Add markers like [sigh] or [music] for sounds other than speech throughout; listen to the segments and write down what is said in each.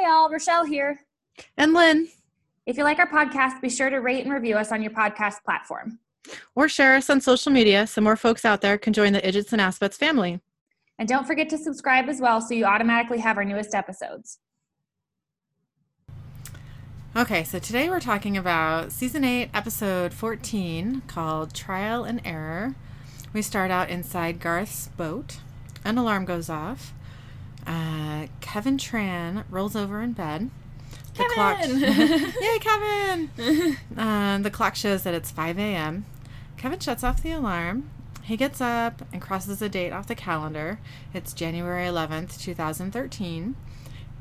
Hey, all, Rochelle here. And Lynn. If you like our podcast, be sure to rate and review us on your podcast platform. Or share us on social media so more folks out there can join the Idgits and Aspets family. And don't forget to subscribe as well so you automatically have our newest episodes. Okay, so today we're talking about season 8, episode 14, called Trial and Error. We start out inside Garth's boat. An alarm goes off. Uh, Kevin Tran rolls over in bed. The Kevin! clock. [laughs] [laughs] Yay, Kevin! uh, the clock shows that it's 5 a.m. Kevin shuts off the alarm. He gets up and crosses a date off the calendar. It's January 11th, 2013.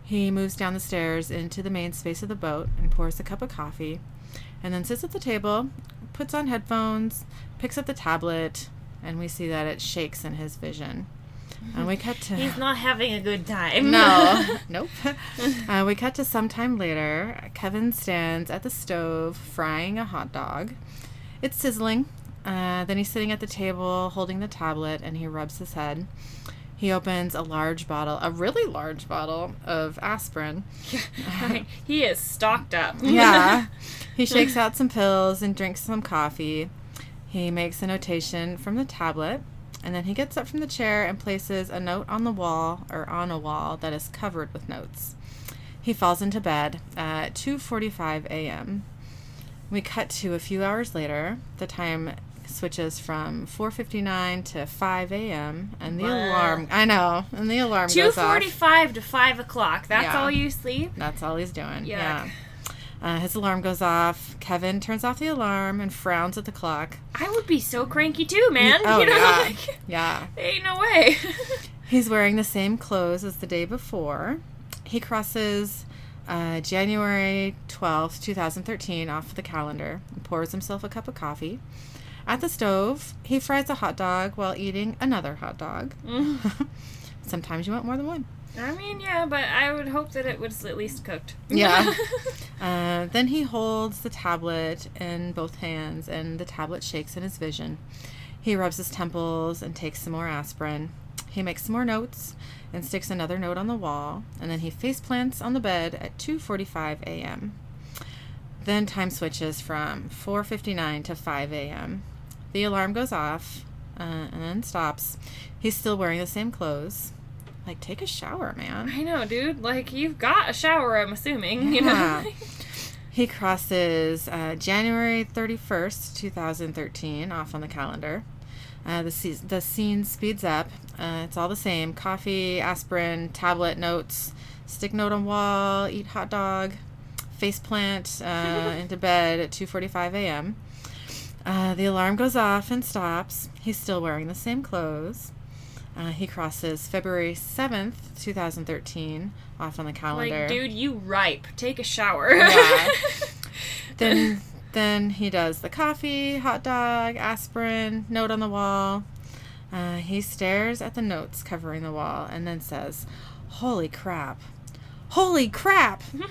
He moves down the stairs into the main space of the boat and pours a cup of coffee, and then sits at the table, puts on headphones, picks up the tablet, and we see that it shakes in his vision. And we cut to. He's not having a good time. No, [laughs] nope. [laughs] Uh, we cut to sometime later. Kevin stands at the stove frying a hot dog. It's sizzling. Uh, then he's sitting at the table holding the tablet and he rubs his head. He opens a large bottle, a really large bottle of aspirin. [laughs] he is stocked up. Yeah. he shakes out some pills and drinks some coffee. He makes a notation from the tablet, and then he gets up from the chair and places a note on the wall or on a wall that is covered with notes. He falls into bed at 2:45 a.m. We cut to a few hours later. The time switches from 4:59 to 5 a.m. and the Wow. alarm I know, and the alarm goes off. forty-five to five o'clock. That's Yeah. all you sleep. That's all he's doing. Yuck. Yeah. Uh, his alarm goes off. Kevin turns off the alarm and frowns at the clock. I would be so cranky too, man. Oh, [laughs] you know, yeah. like, Yeah. ain't no way. [laughs] He's wearing the same clothes as the day before. He crosses uh, January 12th, 2013, off the calendar and pours himself a cup of coffee. At the stove, he fries a hot dog while eating another hot dog. [laughs] Sometimes you want more than one. I mean, yeah, but I would hope that it was at least cooked. Yeah. [laughs] Uh, then he holds the tablet in both hands, and the tablet shakes in his vision. He rubs his temples and takes some more aspirin. He makes some more notes and sticks another note on the wall, and then he face plants on the bed at 2:45 a.m. Then time switches from 4:59 to 5 a.m. The alarm goes off uh, and then stops. He's still wearing the same clothes. Like, take a shower, man. I know, dude. Like you've got a shower. I'm assuming. You know. Yeah. [laughs] He crosses uh, January 31st, 2013, off on the calendar. Uh, the, se- the scene speeds up. Uh, it's all the same coffee, aspirin, tablet, notes, stick note on wall, eat hot dog, face plant uh, [laughs] into bed at 2.45 a.m. Uh, the alarm goes off and stops. He's still wearing the same clothes. Uh, he crosses February 7th, 2013, off on the calendar. like, dude, you ripe. Take a shower. Yeah. [laughs] then then he does the coffee, hot dog, aspirin, note on the wall. Uh, he stares at the notes covering the wall and then says, "Holy crap! Holy crap!" [laughs] and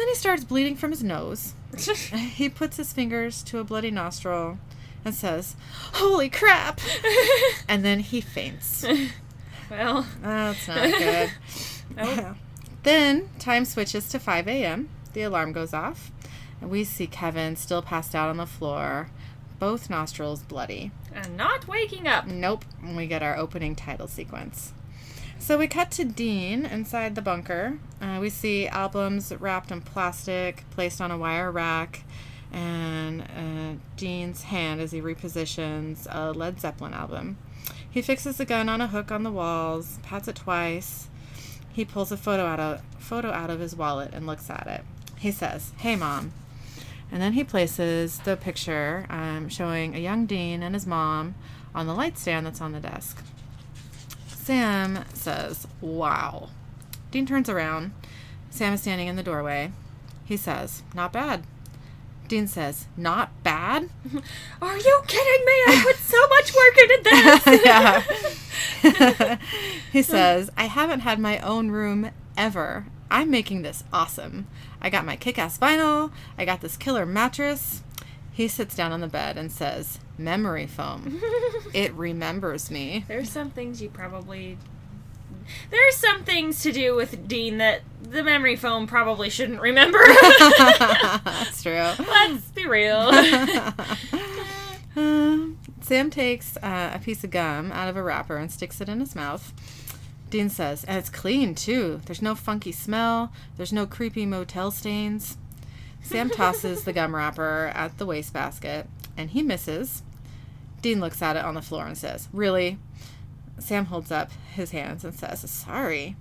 then he starts bleeding from his nose. [laughs] He puts his fingers to a bloody nostril and says, "Holy crap!" [laughs] and then he faints. [laughs] well, That's not [laughs] good. Nope. then time switches to 5 a.m. The alarm goes off, and we see Kevin still passed out on the floor, both nostrils bloody. and not waking up. Nope, and we get our opening title sequence. So we cut to Dean inside the bunker. Uh, we see albums wrapped in plastic, placed on a wire rack, and uh, Dean's hand as he repositions a Led Zeppelin album. He fixes the gun on a hook on the walls, pats it twice. He pulls a photo out of photo out of his wallet and looks at it. He says, "Hey, mom." And then he places the picture um, showing a young Dean and his mom on the light stand that's on the desk. Sam says, Wow. Dean turns around. Sam is standing in the doorway. He says, Not bad. Dean says, Not bad? [laughs] Are you kidding me? I put so much work into this. [laughs] yeah. [laughs] he says, I haven't had my own room ever. I'm making this awesome. I got my kick ass vinyl. I got this killer mattress. He sits down on the bed and says, Memory foam. it remembers me. There's some things you probably There's some things to do with Dean that the memory foam probably shouldn't remember. [laughs] [laughs] That's true. Let's be real. Um, [laughs] Sam takes uh, a piece of gum out of a wrapper and sticks it in his mouth. Dean says, and it's clean too. There's no funky smell. There's no creepy motel stains. Sam tosses the gum wrapper at the wastebasket and he misses. Dean looks at it on the floor and says, Really? Sam holds up his hands and says, Sorry.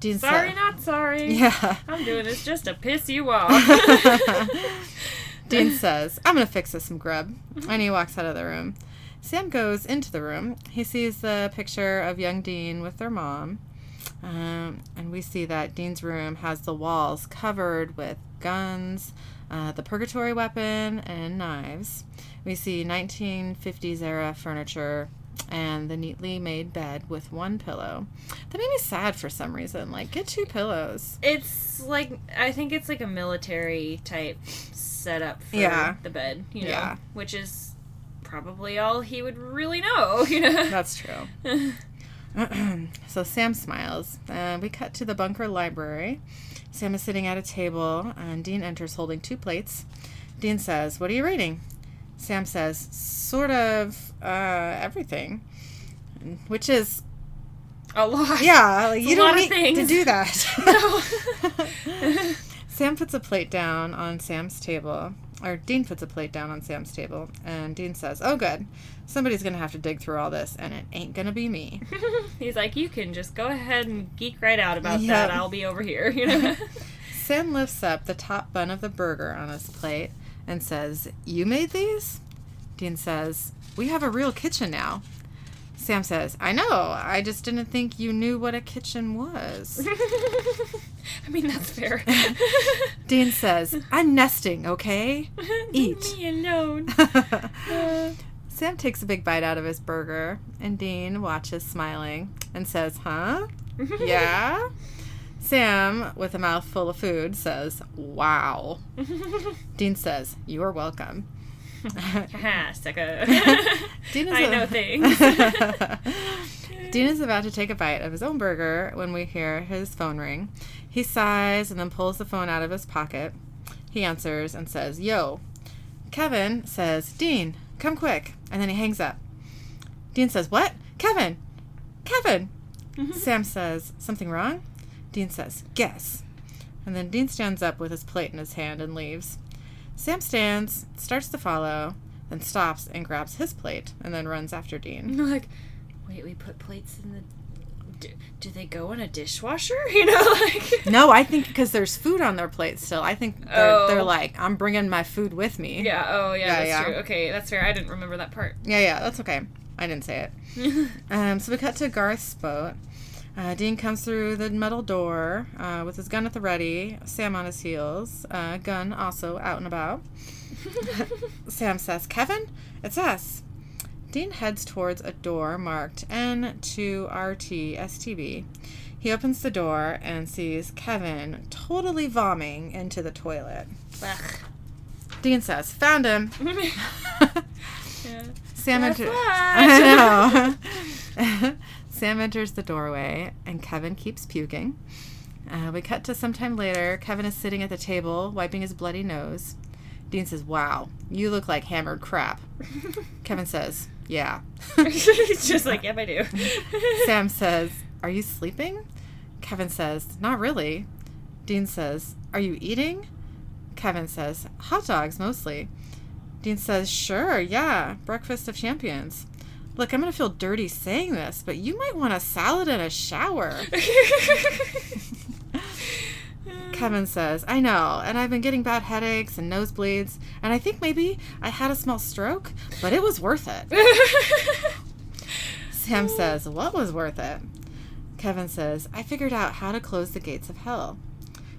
Dean sorry, not sorry. Yeah. [laughs] I'm doing this just to piss you [laughs] off. [laughs] Dean says, I'm going to fix us some grub. And he walks out of the room. Sam goes into the room. He sees the picture of young Dean with their mom. Um, and we see that Dean's room has the walls covered with guns, uh, the purgatory weapon, and knives. We see 1950s era furniture and the neatly made bed with one pillow. That made me sad for some reason. Like, get two pillows. it's like I think it's like a military type setup for Yeah. the bed, you know, Yeah. which is probably all he would really know, [laughs] you know. That's true. [laughs] [clears throat] so Sam smiles. Uh, we cut to the bunker library. Sam is sitting at a table, and Dean enters holding two plates. Dean says, What are you reading? Sam says, Sort of uh, everything. Which is, a lot. yeah, like, you don't need to do that. [laughs] No. [laughs] Sam puts a plate down on Sam's table, or Dean puts a plate down on Sam's table, and Dean says, Oh, good. Somebody's going to have to dig through all this, and it ain't going to be me. [laughs] He's like, you can just go ahead and geek right out about Yeah. that. I'll be over here, you know. Sam lifts up the top bun of the burger on his plate and says, You made these? Dean says, We have a real kitchen now. Sam says, I know. I just didn't think you knew what a kitchen was. [laughs] I mean, that's fair. [laughs] Dean says, I'm nesting, okay? [laughs] Eat. Me alone. Uh, Sam takes a big bite out of his burger, and Dean watches smiling and says, Huh? Yeah? Sam, with a mouth full of food, says, Wow. [laughs] Dean says, You're welcome. Haha, sucker. [laughs] Dean is I a- know [laughs] things. Dean is about to take a bite of his own burger when we hear his phone ring. He sighs and then pulls the phone out of his pocket. He answers and says, Yo. Kevin says, Dean, come quick. And then he hangs up. Dean says, What? Kevin! Kevin! Mm-hmm. Sam says, Something wrong? Dean says, Guess. And then Dean stands up with his plate in his hand and leaves. Sam stands, starts to follow, then stops and grabs his plate and then runs after Dean. [laughs] Like, wait, we put plates in the. Do, do they go in a dishwasher? [laughs] You know, [laughs] like. No, I think because there's food on their plate still. I think they're, Oh. they're like, I'm bringing my food with me. Yeah. Oh, yeah. Yeah, that's yeah. true. Okay, that's fair. I didn't remember that part. yeah, yeah, that's okay. I didn't say it. Um, so we cut to Garth's boat. Uh, Dean comes through the metal door uh, with his gun at the ready, Sam on his heels, uh, gun also out and about. [laughs] Sam says, Kevin, it's us. Dean heads towards a door marked N2RT-STB. He opens the door and sees Kevin totally vomiting into the toilet. Ugh. Dean says, Found him. [laughs] [laughs] Yeah. Sam enters. I know. Sam enters the doorway, and Kevin keeps puking. Uh, we cut to sometime later. Kevin is sitting at the table, wiping his bloody nose. Dean says, "Wow, you look like hammered crap." [laughs] Kevin says, "Yeah." [laughs] He's just like, yep, I do. [laughs] Sam says, "Are you sleeping?" Kevin says, "Not really." Dean says, "Are you eating?" Kevin says, "Hot dogs mostly." Dean says, "Sure, yeah, breakfast of champions." Look, I'm gonna feel dirty saying this, but you might want a salad and a shower. [laughs] Kevin says, I know, and I've been getting bad headaches and nosebleeds, and I think maybe I had a small stroke, but it was worth it. [laughs] Sam says, What was worth it? Kevin says, I figured out how to close the gates of hell.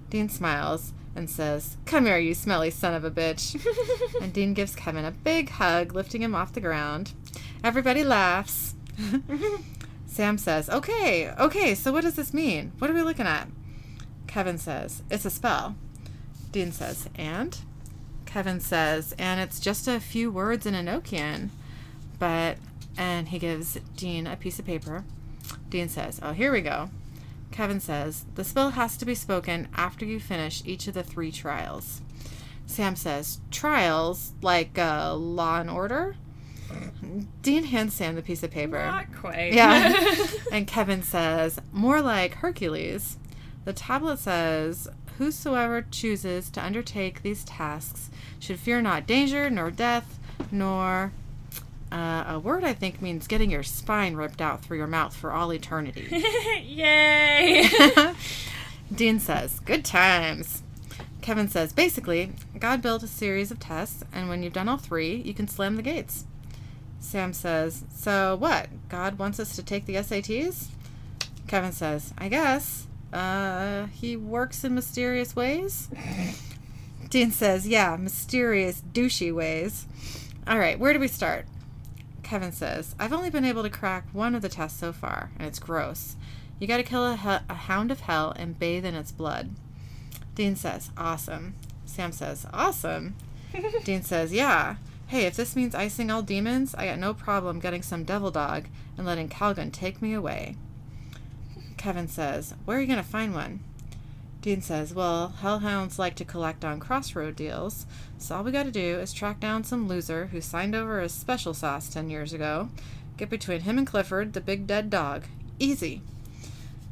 Dean smiles and says, Come here, you smelly son of a bitch. [laughs] and Dean gives Kevin a big hug, lifting him off the ground. Everybody laughs. Sam says, Okay, okay, so what does this mean? What are we looking at? Kevin says, It's a spell. Dean says, And? Kevin says, And it's just a few words in Enochian. But, and he gives Dean a piece of paper. Dean says, Oh, here we go. Kevin says, The spell has to be spoken after you finish each of the three trials. Sam says, Trials? Like uh, Law and Order? Dean hands Sam the piece of paper. Not quite. Yeah. [laughs] and Kevin says, More like Hercules. The tablet says, Whosoever chooses to undertake these tasks should fear not danger, nor death, nor. Uh, a word I think means getting your spine ripped out through your mouth for all eternity. [laughs] Yay. [laughs] Dean says, Good times. Kevin says, Basically, God built a series of tests, and when you've done all three, you can slam the gates. Sam says, So what? God wants us to take the SATs? Kevin says, I guess. Uh, he works in mysterious ways? [laughs] Dean says, Yeah, mysterious, douchey ways. All right, where do we start? Kevin says, I've only been able to crack one of the tests so far, and it's gross. You gotta kill a, he- a hound of hell and bathe in its blood. Dean says, Awesome. Sam says, Awesome. [laughs] Dean says, Yeah. Hey, if this means icing all demons, I got no problem getting some devil dog and letting Calgon take me away. Kevin says, Where are you going to find one? Dean says, Well, hellhounds like to collect on crossroad deals, so all we got to do is track down some loser who signed over as special sauce 10 years ago, get between him and Clifford, the big dead dog. Easy.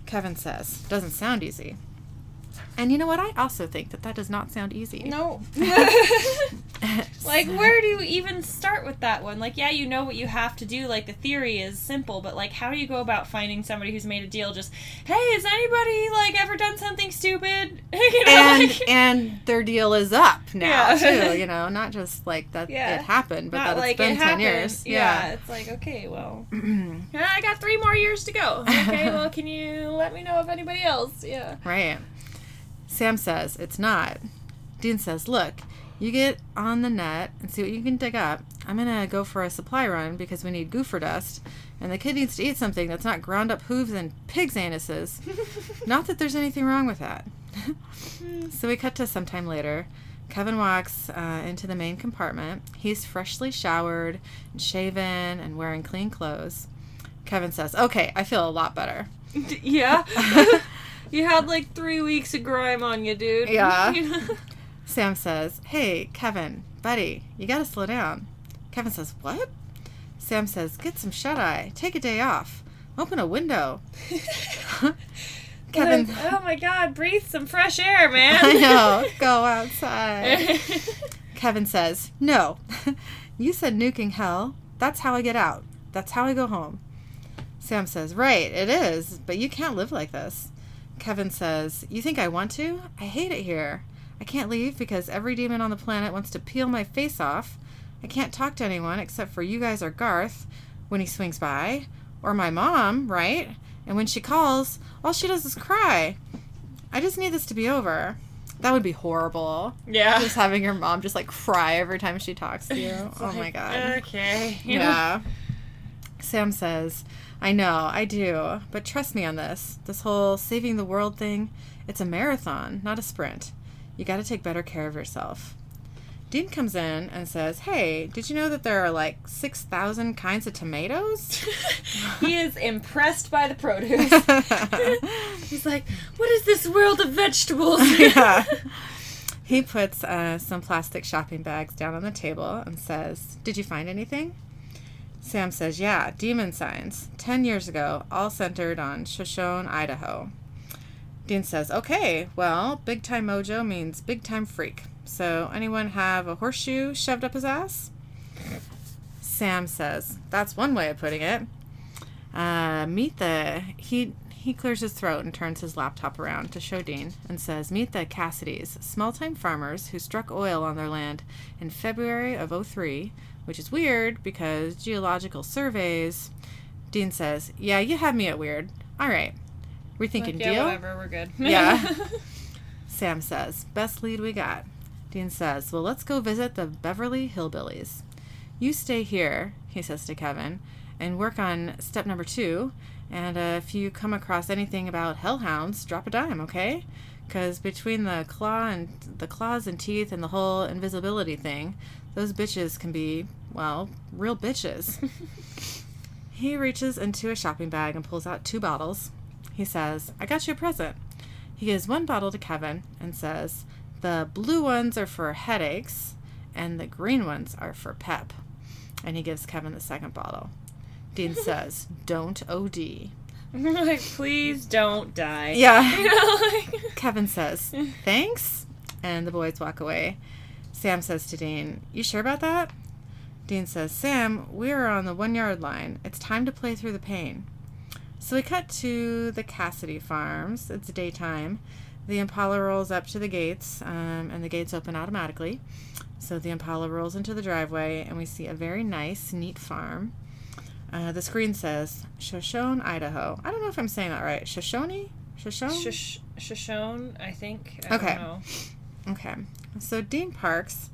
Kevin says, Doesn't sound easy. And you know what? I also think that that does not sound easy. no. [laughs] [laughs] like, where do you even start with that one? Like, yeah, you know what you have to do. Like, the theory is simple, but like, how do you go about finding somebody who's made a deal? Just, hey, has anybody like ever done something stupid? [laughs] you know, and like, and their deal is up now Yeah. too. You know, not just like that Yeah. it happened, but not that like it's been it ten happened. years. Yeah. it's like okay, well, [clears throat] I got three more years to go. Okay, well, can you let me know if anybody else? Yeah. right. Sam says it's not. Dean says, "Look, you get on the net and see what you can dig up. I'm gonna go for a supply run because we need goofer dust, and the kid needs to eat something that's not ground up hooves and pig's anuses. [laughs] not that there's anything wrong with that." so we cut to sometime later. Kevin walks uh, into the main compartment. He's freshly showered and shaven and wearing clean clothes. Kevin says, Okay, I feel a lot better. [laughs] yeah. [laughs] you had like three weeks of grime on you, dude. Yeah. [laughs] Sam says, Hey, Kevin, buddy, you gotta slow down. Kevin says, What? Sam says, Get some shut eye. Take a day off. Open a window. [laughs] [laughs] Kevin, oh my god, breathe some fresh air, man. I know, go outside. Kevin says, No. you said nuking hell. That's how I get out. That's how I go home. Sam says, Right, it is, but you can't live like this. Kevin says, You think I want to? I hate it here. I can't leave because every demon on the planet wants to peel my face off. I can't talk to anyone except for you guys or Garth when he swings by. Or my mom, right? And when she calls, all she does is cry. I just need this to be over. That would be horrible. yeah. Just having your mom just like cry every time she talks to you. [laughs] Oh my god. Okay. Yeah. Sam says, I know, I do, but trust me on this. This whole saving the world thing, it's a marathon, not a sprint. You gotta take better care of yourself. Dean comes in and says, Hey, did you know that there are like 6,000 kinds of tomatoes? [laughs] he is impressed by the produce. [laughs] He's like, what is this world of vegetables? [laughs] yeah. He puts uh, some plastic shopping bags down on the table and says, Did you find anything? Sam says, Yeah, demon signs. Ten years ago, all centered on Shoshone, Idaho. Dean says, Okay, well, big time mojo means big time freak. So, anyone have a horseshoe shoved up his ass? Sam says, That's one way of putting it. Uh, meet the. He he clears his throat and turns his laptop around to show Dean and says, Meet the Cassidys, small time farmers who struck oil on their land in February of 03, which is weird because geological surveys. Dean says, Yeah, you have me at weird. All right. We're thinking Like, yeah, deal? whatever, we're good. [laughs] Yeah. [laughs] Sam says, Best lead we got. Dean says, Well, let's go visit the Beverly Hillbillies. You stay here, he says to Kevin, and work on step number two. And uh, if you come across anything about hellhounds, drop a dime, okay? Because between the claw and the claws and teeth and the whole invisibility thing, those bitches can be, well, real bitches. [laughs] He reaches into a shopping bag and pulls out two bottles. He says, I got you a present. He gives one bottle to Kevin and says, The blue ones are for headaches, and the green ones are for pep. And he gives Kevin the second bottle. Dean [laughs] says, Don't OD. like, please don't die. Yeah. [laughs] You know, like- Kevin says, Thanks. And the boys walk away. Sam says to Dean, You sure about that? Dean says, Sam, we are on the one yard line. It's time to play through the pain. So we cut to the Cassidy farms. It's daytime. The Impala rolls up to the gates, um, and the gates open automatically. So the Impala rolls into the driveway, and we see a very nice, neat farm. Uh, the screen says Shoshone, Idaho. I don't know if I'm saying that right. Shoshone? Shoshone? Shosh- Shoshone, I think. I Okay. Okay. So Dean parks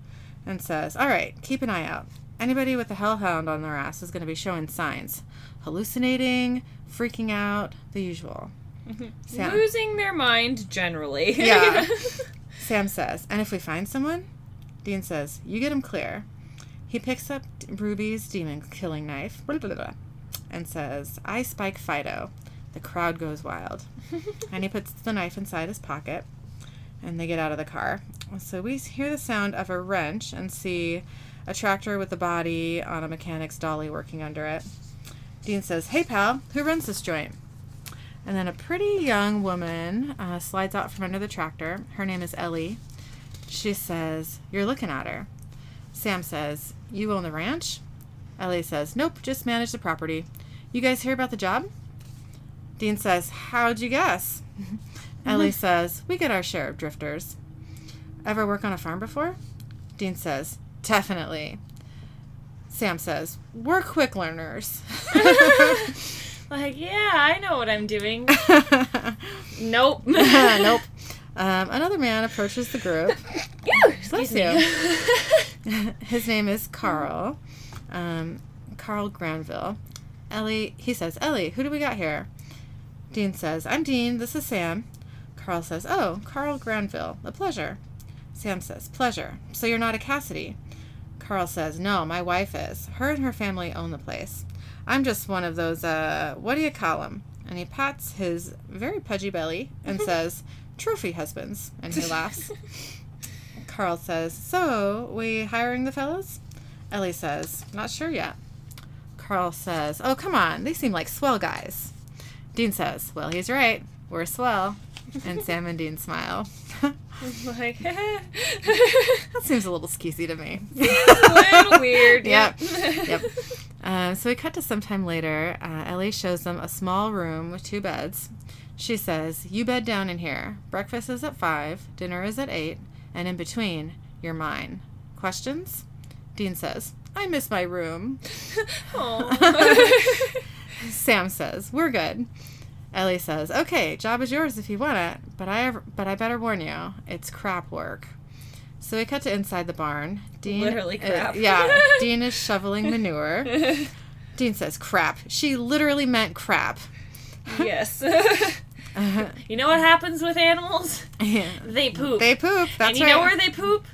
and says, All right, keep an eye out. Anybody with a hellhound on their ass is going to be showing signs hallucinating, freaking out, the usual. Mm-hmm. Sam, Losing their mind generally. [laughs] Yeah. [laughs] Sam says, And if we find someone? Dean says, You get him clear. He picks up Ruby's demon killing knife blah, blah, blah, and says, I spike Fido. The crowd goes wild. [laughs] and he puts the knife inside his pocket and they get out of the car. So we hear the sound of a wrench and see a tractor with the body on a mechanic's dolly working under it. Dean says, Hey pal, who runs this joint? And then a pretty young woman uh, slides out from under the tractor. Her name is Ellie. She says, You're looking at her. Sam says, You own the ranch? Ellie says, Nope, just manage the property. You guys hear about the job? Dean says, How'd you guess? [laughs] Ellie says, We get our share of drifters. Ever work on a farm before? Dean says, Definitely. Sam says, We're quick learners. [laughs] like, yeah, I know what I'm doing. [laughs] Nope. [laughs] nope. Um, another man approaches the group. Bless you. His name is Carl. Um, Carl Granville. Ellie, he says, Ellie, who do we got here? Dean says, I'm Dean. This is Sam. Carl says, Oh, Carl Granville. A pleasure. Sam says, Pleasure. So you're not a Cassidy? Carl says, No, my wife is. Her and her family own the place. I'm just one of those, uh, what do you call 'em? And he pats his very pudgy belly and [laughs] says, Trophy husbands. And he laughs. Carl says, So, we hiring the fellas? Ellie says, Not sure yet. Carl says, Oh, come on. They seem like swell guys. Dean says, Well, he's right. We're swell. And Sam and Dean smile. like, [laughs] that seems a little skeezy to me. [laughs] a little weird. Yep. Yep. Yep. Um, so we cut to sometime later. Uh, Ellie shows them a small room with two beds. She says, You bed down in here. Breakfast is at 5, dinner is at 8, and in between, you're mine. Questions? Dean says, I miss my room. [laughs] Sam says, "We're good." Ellie says, "Okay, job is yours if you want it, but I but I better warn you, it's crap work." So we cut to inside the barn. Dean, Literally uh, crap. yeah, [laughs] Dean is shoveling manure. [laughs] Dean says, "Crap." She literally meant crap. yes. [laughs] you know what happens with animals? They poop. They poop. That's and you right. know where they poop?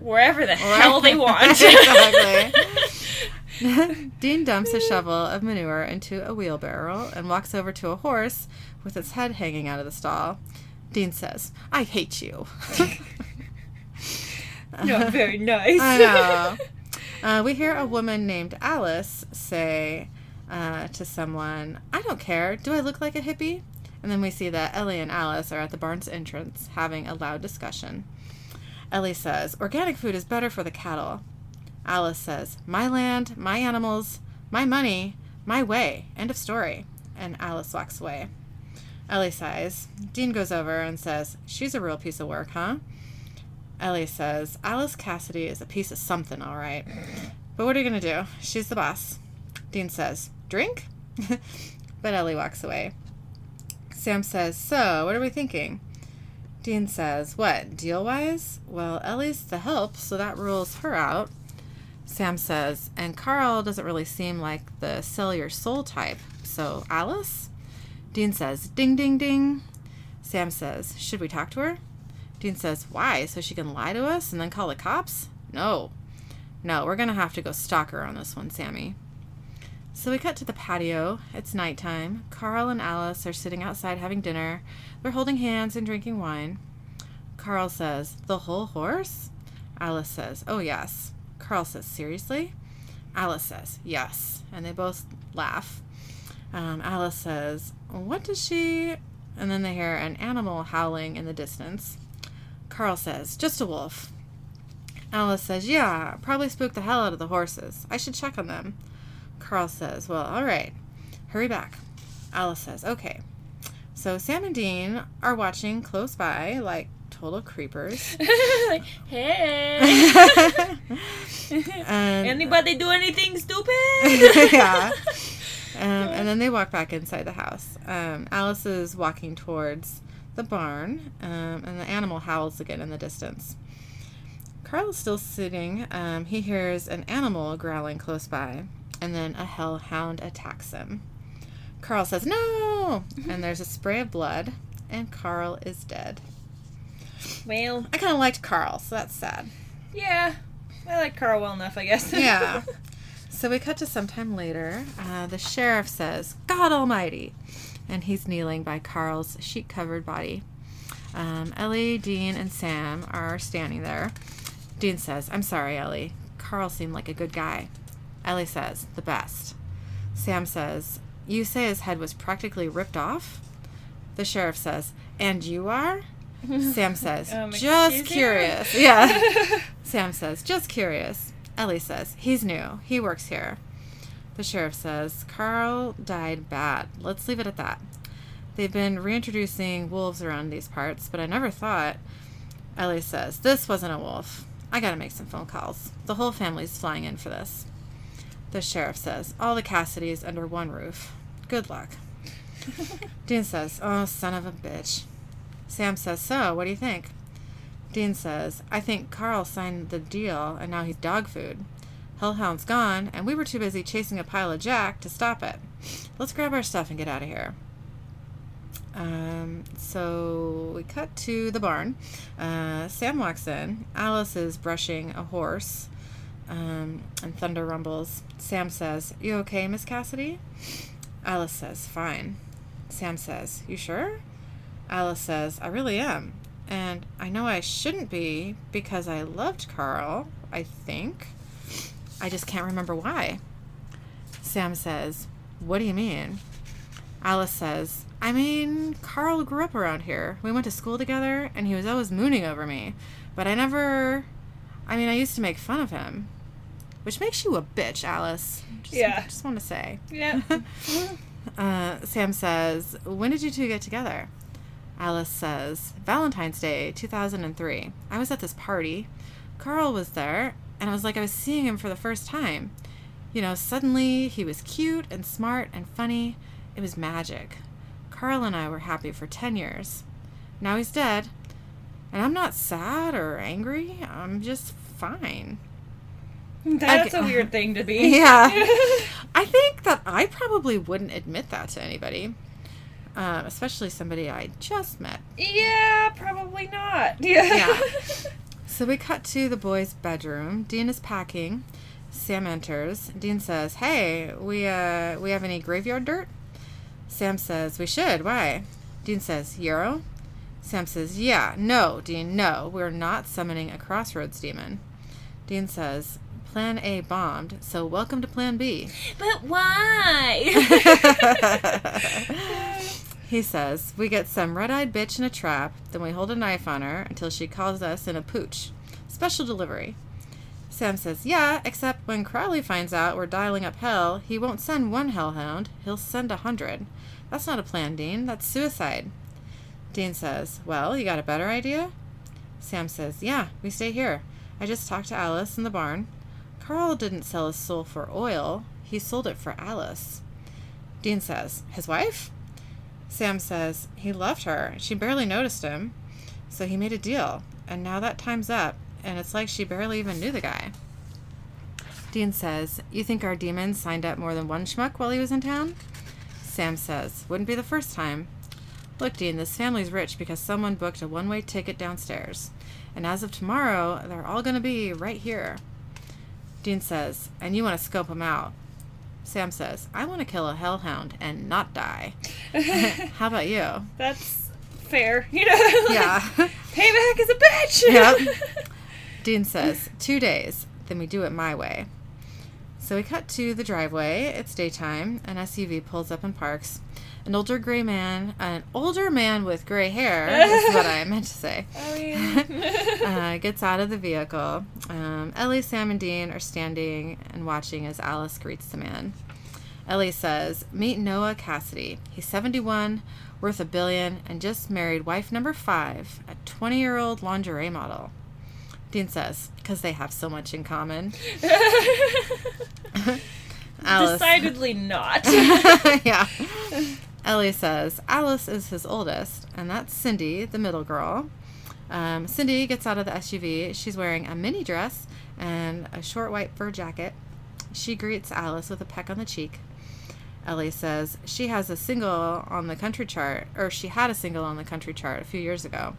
Wherever the hell they want. exactly. [laughs] Dean dumps a shovel of manure into a wheelbarrow and walks over to a horse with its head hanging out of the stall. Dean says, I hate you. [laughs] Not very nice. [laughs] I know. Uh, we hear a woman named Alice say uh, to someone, I don't care. Do I look like a hippie? And then we see that Ellie and Alice are at the barn's entrance having a loud discussion. Ellie says, Organic food is better for the cattle. Alice says, My land, my animals, my money, my way. End of story. And Alice walks away. Ellie sighs. Dean goes over and says, She's a real piece of work, huh? Ellie says, Alice Cassidy is a piece of something, all right. But what are you going to do? She's the boss. Dean says, Drink? [laughs] but Ellie walks away. Sam says, So, what are we thinking? Dean says, What, deal wise? Well, Ellie's the help, so that rules her out. Sam says, And Carl doesn't really seem like the sell your soul type, so Alice? Dean says, Ding, ding, ding. Sam says, Should we talk to her? Dean says, Why? So she can lie to us and then call the cops? No. No, we're going to have to go stalk her on this one, Sammy. So we cut to the patio. It's nighttime. Carl and Alice are sitting outside having dinner. They're holding hands and drinking wine. Carl says, The whole horse? Alice says, Oh, yes. Carl says, Seriously? Alice says, Yes. And they both laugh. Um, Alice says, What does she. And then they hear an animal howling in the distance. Carl says, Just a wolf. Alice says, Yeah, probably spooked the hell out of the horses. I should check on them. Carl says, Well, all right. Hurry back. Alice says, Okay. So Sam and Dean are watching close by, like total creepers. like, [laughs] hey. [laughs] and, Anybody do anything stupid? [laughs] yeah. Um, and then they walk back inside the house. Um, Alice is walking towards the barn, um, and the animal howls again in the distance. Carl is still sitting. Um, he hears an animal growling close by, and then a hellhound attacks him. Carl says, No! And there's a spray of blood, and Carl is dead. Well, I kind of liked Carl, so that's sad. yeah. I like Carl well enough, I guess. Yeah. [laughs] So we cut to sometime later. Uh, the sheriff says, God Almighty. And he's kneeling by Carl's sheet covered body. Um, Ellie, Dean, and Sam are standing there. Dean says, I'm sorry, Ellie. Carl seemed like a good guy. Ellie says, The best. Sam says, You say his head was practically ripped off? The sheriff says, And you are? Sam says, Um, Just excuse you?" curious. Yeah. [laughs] Sam says, Just curious. Ellie says, He's new. He works here. The sheriff says, Carl died bad. Let's leave it at that. They've been reintroducing wolves around these parts, but I never thought. Ellie says, This wasn't a wolf. I gotta make some phone calls. The whole family's flying in for this. The sheriff says, All the Cassidys under one roof. Good luck. [laughs] Dean says, Oh, son of a bitch. Sam says, So, what do you think? Dean says, I think Carl signed the deal and now he's dog food. Hellhound's gone, and we were too busy chasing a pile of jack to stop it. Let's grab our stuff and get out of here. Um, so we cut to the barn. Uh, Sam walks in. Alice is brushing a horse, um, and thunder rumbles. Sam says, You okay, Miss Cassidy? Alice says, Fine. Sam says, You sure? Alice says, I really am. And I know I shouldn't be because I loved Carl, I think. I just can't remember why. Sam says, What do you mean? Alice says, I mean, Carl grew up around here. We went to school together, and he was always mooning over me. But I never. I mean, I used to make fun of him. Which makes you a bitch, Alice. Just, Yeah. Just want to say. yeah. [laughs] Uh, Sam says, When did you two get together? Alice says, Valentine's Day, 2003. I was at this party. Carl was there, and it was like I was seeing him for the first time. You know, suddenly he was cute and smart and funny. It was magic. Carl and I were happy for 10 years. Now he's dead, and I'm not sad or angry. I'm just fine. That's I- a weird thing to be. [laughs] Yeah. [laughs] I think that I probably wouldn't admit that to anybody, uh, especially somebody I just met. yeah, probably not. Yeah. [laughs] Yeah. So we cut to the boys' bedroom. Dean is packing. Sam enters. Dean says, "Hey, we uh we have any graveyard dirt?" Sam says, "We should. Why?" Dean says, "Euro." Sam says, "Yeah, no, Dean, no. We're not summoning a crossroads demon." Dean says, "Plan A bombed, so welcome to Plan B." but why? [laughs] [laughs] he says, We get some red eyed bitch in a trap, then we hold a knife on her until she calls us in a pooch. Special delivery. Sam says, Yeah, except when Crowley finds out we're dialing up hell, he won't send one hellhound, he'll send a hundred. That's not a plan, Dean. That's suicide. Dean says, Well, you got a better idea? Sam says, Yeah, we stay here. I just talked to Alice in the barn. Carl didn't sell his soul for oil, he sold it for Alice. Dean says, His wife? Sam says, He loved her. She barely noticed him. So he made a deal. And now that time's up, and it's like she barely even knew the guy. Dean says, You think our demon signed up more than one schmuck while he was in town? Sam says, Wouldn't be the first time. Look, Dean, this family's rich because someone booked a one way ticket downstairs. And as of tomorrow, they're all going to be right here. Dean says, And you want to scope them out. Sam says, I want to kill a hellhound and not die. [laughs] How about you? That's fair. You know, [laughs] like, Yeah. payback is a bitch. [laughs] Yep. Dean says, two days, then we do it my way. So we cut to the driveway. It's daytime. An SUV pulls up and parks. An older gray man, an older man with gray hair, [laughs] is what I meant to say, [laughs] uh, gets out of the vehicle. Um, Ellie, Sam, and Dean are standing and watching as Alice greets the man. Ellie says, Meet Noah Cassidy. He's 71, worth a billion, and just married wife number five, a 20 year old lingerie model. Dean says, Because they have so much in common. [laughs] Alice. decidedly not. yeah. Ellie says, Alice is his oldest, and that's Cindy, the middle girl. Um, Cindy gets out of the SUV. She's wearing a mini dress and a short white fur jacket. She greets Alice with a peck on the cheek. Ellie says she has a single on the country chart, or she had a single on the country chart a few years ago.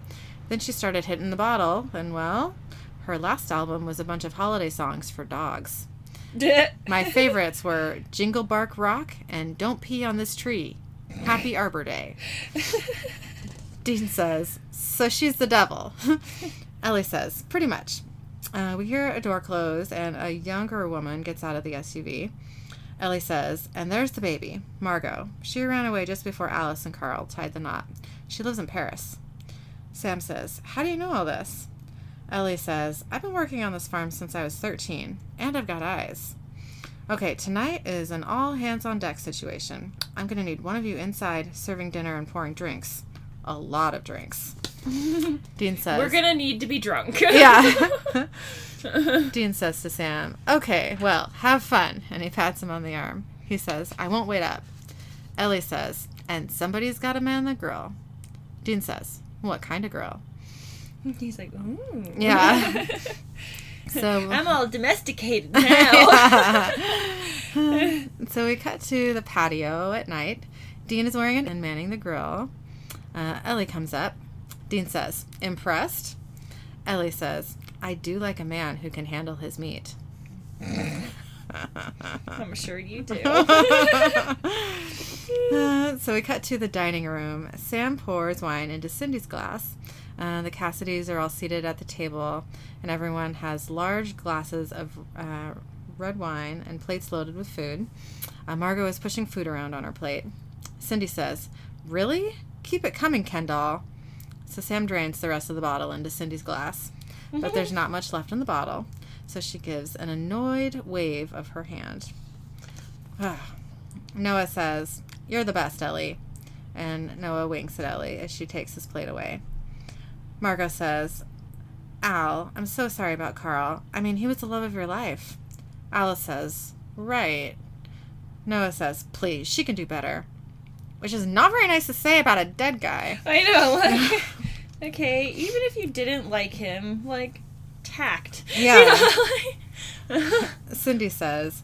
Then she started hitting the bottle, and well, her last album was a bunch of holiday songs for dogs. [laughs] My favorites were Jingle Bark Rock and Don't Pee on This Tree. Happy Arbor Day. [laughs] Dean says, So she's the devil. [laughs] Ellie says, Pretty much. Uh, we hear a door close and a younger woman gets out of the SUV. Ellie says, And there's the baby, Margot. She ran away just before Alice and Carl tied the knot. She lives in Paris. Sam says, How do you know all this? Ellie says, I've been working on this farm since I was 13, and I've got eyes. Okay, tonight is an all hands on deck situation. I'm going to need one of you inside serving dinner and pouring drinks. A lot of drinks. [laughs] Dean says, We're gonna need to be drunk. [laughs] Yeah. [laughs] Dean says to Sam, Okay, well, have fun. And he pats him on the arm. He says, I won't wait up. Ellie says, And somebody's got to man the grill. Dean says, What kind of grill? He's like, ooh. Yeah. So [laughs] I'm all domesticated [laughs] now. [laughs] so we cut to the patio at night. Dean is wearing it and manning the grill. Uh, Ellie comes up. Dean says, Impressed? Ellie says, I do like a man who can handle his meat. I'm sure you do. Uh, so we cut to the dining room. Sam pours wine into Cindy's glass. Uh, the Cassidys are all seated at the table, and everyone has large glasses of uh, red wine and plates loaded with food. Uh, Margot is pushing food around on her plate. Cindy says, Really? Keep it coming, Kendall. So Sam drains the rest of the bottle into Cindy's glass, but there's [laughs] not much left in the bottle, so she gives an annoyed wave of her hand. Noah says, You're the best, Ellie. And Noah winks at Ellie as she takes his plate away. Margot says, Al, I'm so sorry about Carl. I mean, he was the love of your life. Alice says, Right. Noah says, Please, she can do better. Which is not very nice to say about a dead guy. I know, [laughs] like, [laughs] okay, even if you didn't like him, like, tact. Yeah. [laughs] You know, like- Cindy says,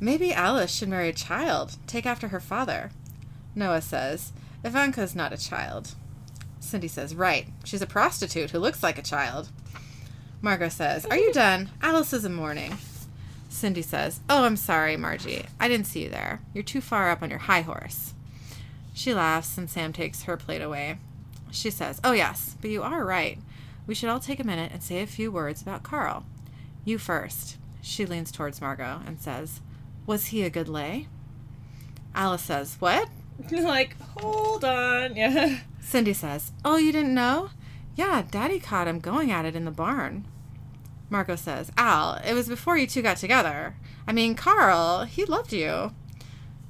Maybe Alice should marry a child, take after her father. Noah says, Ivanka's not a child. Cindy says, Right, she's a prostitute who looks like a child. Margot says, Are you done? Alice is in mourning. Cindy says, Oh, I'm sorry, Margie. I didn't see you there. You're too far up on your high horse. She laughs, and Sam takes her plate away. She says, Oh, yes, but you are right. We should all take a minute and say a few words about Carl. You first. She leans towards Margot and says, Was he a good lay? Alice says, What? [laughs] like, hold on. [laughs] Yeah. Cindy says, Oh, you didn't know? Yeah, Daddy caught him going at it in the barn. Margot says, Al, it was before you two got together. I mean, Carl, he loved you.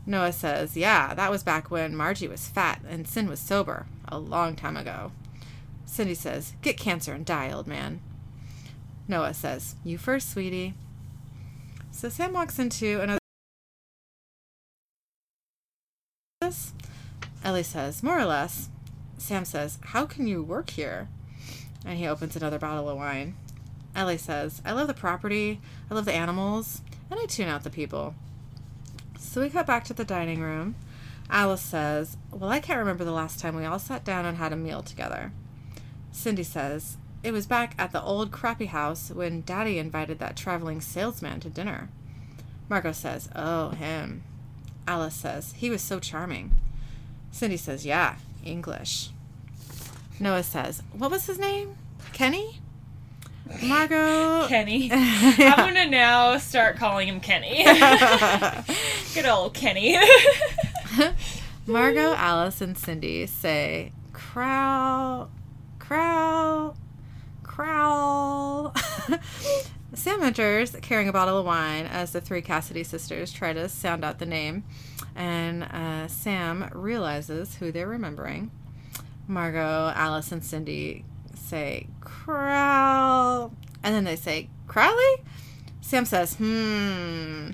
Noah says, Yeah, that was back when Margie was fat and Sin was sober, a long time ago. Cindy says, Get cancer and die, old man. Noah says, You first, sweetie. So Sam walks into another. Ellie says, More or less. Sam says, How can you work here? And he opens another bottle of wine. Ellie says, I love the property, I love the animals, and I tune out the people. So we cut back to the dining room. Alice says, Well, I can't remember the last time we all sat down and had a meal together. Cindy says, It was back at the old crappy house when Daddy invited that traveling salesman to dinner. Margot says, Oh, him. Alice says, He was so charming. Cindy says, Yeah, English. Noah says, What was his name? Kenny? Margot. [laughs] Kenny. [laughs] I'm gonna now start calling him Kenny. [laughs] Good old Kenny. Margot, Alice, and Cindy say, Crow, crow, crowl. Sam enters carrying a bottle of wine as the three Cassidy sisters try to sound out the name, and uh, Sam realizes who they're remembering. Margot, Alice, and Cindy say, Crowl, and then they say, Crowley? Sam says, hmm.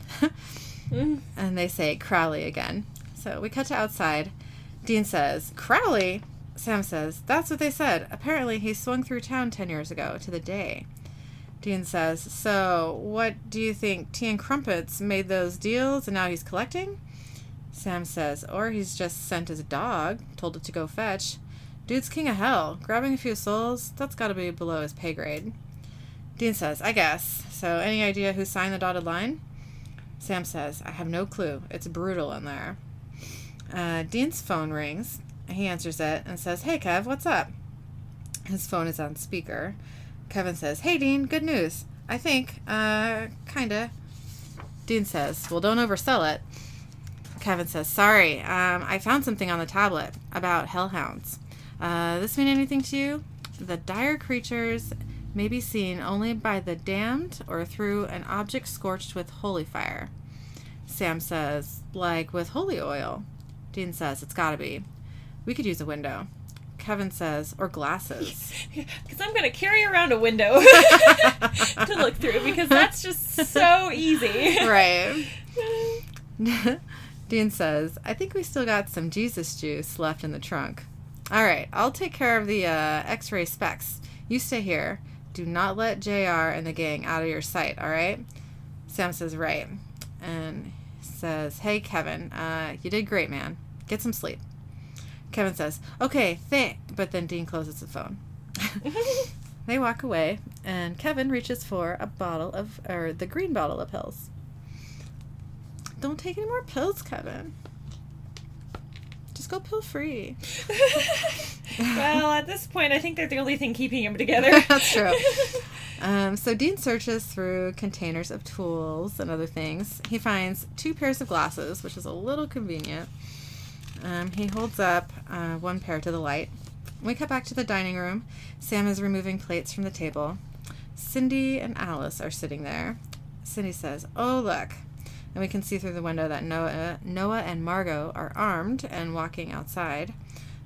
[laughs] and they say, Crowley again. So we cut to outside. Dean says, Crowley? Sam says, That's what they said. Apparently, he swung through town 10 years ago to the day. Dean says, So, what do you think? Tea and Crumpets made those deals and now he's collecting? Sam says, Or he's just sent his dog, told it to go fetch. Dude's king of hell. Grabbing a few souls, that's gotta be below his pay grade. Dean says, I guess. So, any idea who signed the dotted line? Sam says, I have no clue. It's brutal in there. Uh, Dean's phone rings. He answers it and says, Hey, Kev, what's up? His phone is on speaker. Kevin says, Hey, Dean, good news. I think, uh, kinda. Dean says, Well, don't oversell it. Kevin says, Sorry, um, I found something on the tablet about hellhounds. Uh, this mean anything to you? The dire creatures may be seen only by the damned or through an object scorched with holy fire. Sam says, Like with holy oil. Dean says, It's gotta be. We could use a window. Kevin says, Or glasses. [laughs] Because I'm gonna carry around a window [laughs] to look through because that's just so easy. [laughs] right. Dean says, I think we still got some Jesus juice left in the trunk. All right, I'll take care of the uh, x ray specs. You stay here. Do not let JR and the gang out of your sight, all right? Sam says, Right. And says, Hey, Kevin, uh, you did great, man. Get some sleep. Kevin says, Okay, thank. But then Dean closes the phone. [laughs] they walk away, and Kevin reaches for a bottle of, or the green bottle of pills. Don't take any more pills, Kevin. Go pill free. [laughs] well, at this point, I think they're the only thing keeping him together. [laughs] That's true. [laughs] Um, so Dean searches through containers of tools and other things. He finds two pairs of glasses, which is a little convenient. Um, he holds up uh, one pair to the light. We cut back to the dining room. Sam is removing plates from the table. Cindy and Alice are sitting there. Cindy says, "Oh look," and we can see through the window that Noah, Noah and Margot are armed and walking outside.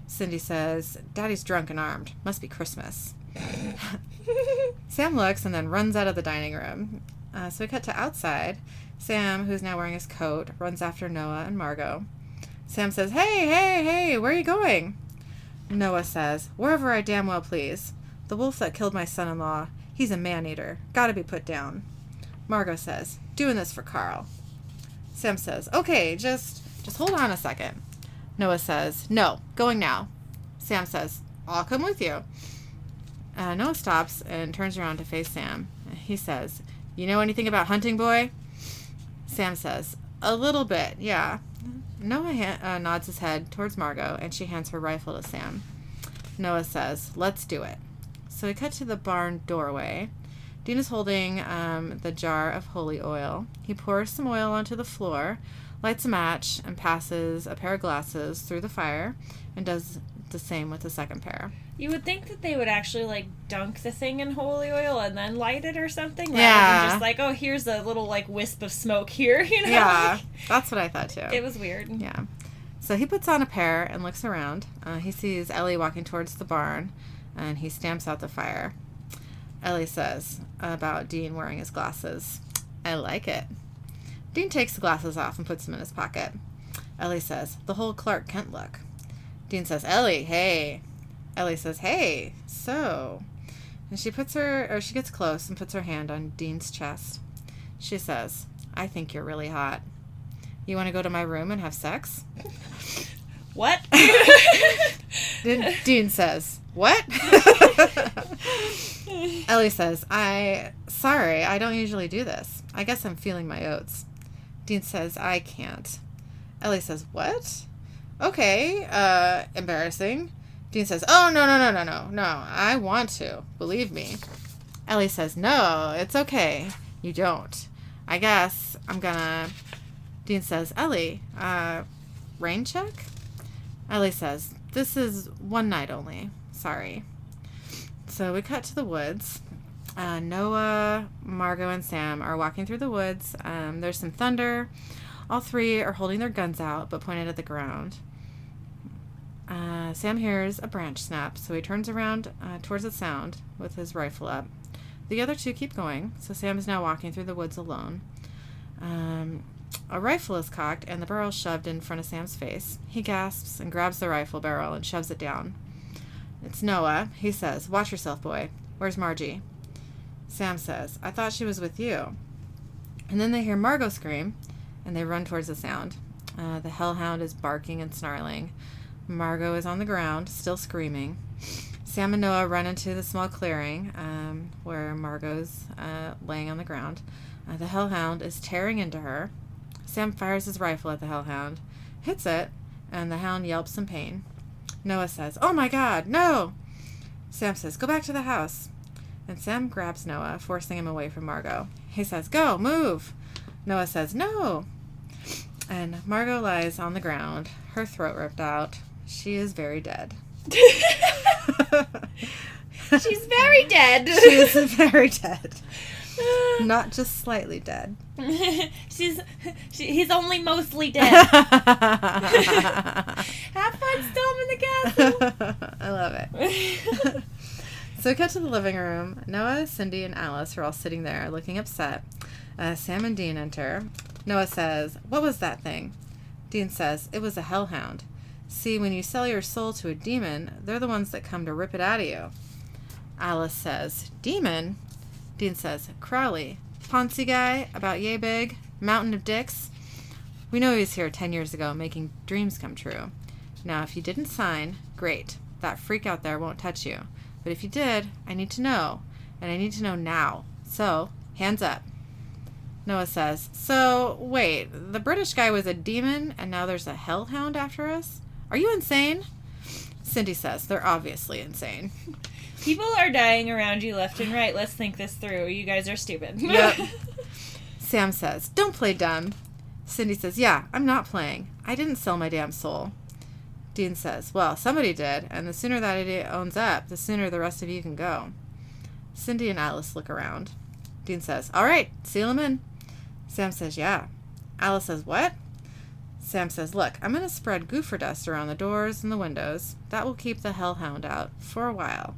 Cindy says, "Daddy's drunk and armed. Must be Christmas." [laughs] Sam looks and then runs out of the dining room. Uh, so we cut to outside. Sam, who's now wearing his coat, runs after Noah and Margot. Sam says, Hey, hey, hey, where are you going? Noah says, Wherever I damn well please. The wolf that killed my son in law, he's a man eater. Gotta be put down. Margot says, Doing this for Carl. Sam says, Okay, just just hold on a second. Noah says, No, going now. Sam says, I'll come with you. Uh, Noah stops and turns around to face Sam. He says, You know anything about hunting, boy? Sam says, A little bit, yeah. Noah ha- uh, nods his head towards Margot and she hands her rifle to Sam. Noah says, Let's do it. So we cut to the barn doorway. Dean is holding um, the jar of holy oil. He pours some oil onto the floor, lights a match, and passes a pair of glasses through the fire and does the same with the second pair. You would think that they would actually like dunk the thing in holy oil and then light it or something, rather Yeah. than just like, oh, here's a little like wisp of smoke here. [laughs] You know? Yeah, that's what I thought too. It was weird. Yeah. So he puts on a pair and looks around. Uh, he sees Ellie walking towards the barn and he stamps out the fire. Ellie says about Dean wearing his glasses, I like it. Dean takes the glasses off and puts them in his pocket. Ellie says, the whole Clark Kent look. Dean says, Ellie, hey. Ellie says, hey, so. And she puts her, or she gets close and puts her hand on Dean's chest. She says, I think you're really hot. You want to go to my room and have sex? What? [laughs] Dean Dean says, What? [laughs] [laughs] Ellie says, I, sorry, I don't usually do this. I guess I'm feeling my oats. Dean says, I can't. Ellie says, What? Okay, uh, embarrassing. Dean says, Oh, no, no, no, no, no, no. I want to. Believe me. Ellie says, No, it's okay. You don't. I guess I'm gonna. Dean says, Ellie, uh, rain check? Ellie says, This is one night only. Sorry. So we cut to the woods. Uh, Noah, Margot, and Sam are walking through the woods. Um, there's some thunder. All three are holding their guns out but pointed at the ground. Uh, Sam hears a branch snap, so he turns around uh, towards the sound with his rifle up. The other two keep going, so Sam is now walking through the woods alone. Um, a rifle is cocked and the barrel shoved in front of Sam's face. He gasps and grabs the rifle barrel and shoves it down. It's Noah. He says, Watch yourself, boy. Where's Margie? Sam says, I thought she was with you. And then they hear Margot scream, and they run towards the sound. Uh, the hellhound is barking and snarling. Margot is on the ground, still screaming. Sam and Noah run into the small clearing um, where Margot's uh, laying on the ground. Uh, the hellhound is tearing into her. Sam fires his rifle at the hellhound, hits it, and the hound yelps in pain. Noah says, Oh my god, no! Sam says, Go back to the house. And Sam grabs Noah, forcing him away from Margot. He says, Go, move! Noah says, No! And Margot lies on the ground, her throat ripped out. She is very dead. [laughs] [laughs] She's very dead. she is very dead. [laughs] [laughs] Not just slightly dead. [laughs] She's she, he's only mostly [laughs] dead. Have fun storming the castle. I love it. so we cut to the living room. Noah, Cindy, and Alice are all sitting there looking upset. Uh, Sam and Dean enter. Noah says, What was that thing? Dean says, It was a hellhound. See, when you sell your soul to a demon, they're the ones that come to rip it out of you. Alice says, Demon? Dean says, Crowley. Ponzi guy, about yay big, mountain of dicks. We know he was here 10 years ago making dreams come true. Now, if you didn't sign, great. That freak out there won't touch you. But if you did, I need to know. And I need to know now. So, hands up. Noah says, So, wait, the British guy was a demon and now there's a hellhound after us? Are you insane? Cindy says, They're obviously insane. [laughs] People are dying around you left and right. Let's think this through. You guys are stupid. [laughs] Yep. Sam says, Don't play dumb. Cindy says, Yeah, I'm not playing. I didn't sell my damn soul. Dean says, Well, somebody did, and the sooner that idiot owns up, the sooner the rest of you can go. Cindy and Alice look around. Dean says, All right, seal him in. Sam says, Yeah. Alice says, What? Sam says, Look, I'm going to spread goofer dust around the doors and the windows. That will keep the hellhound out for a while.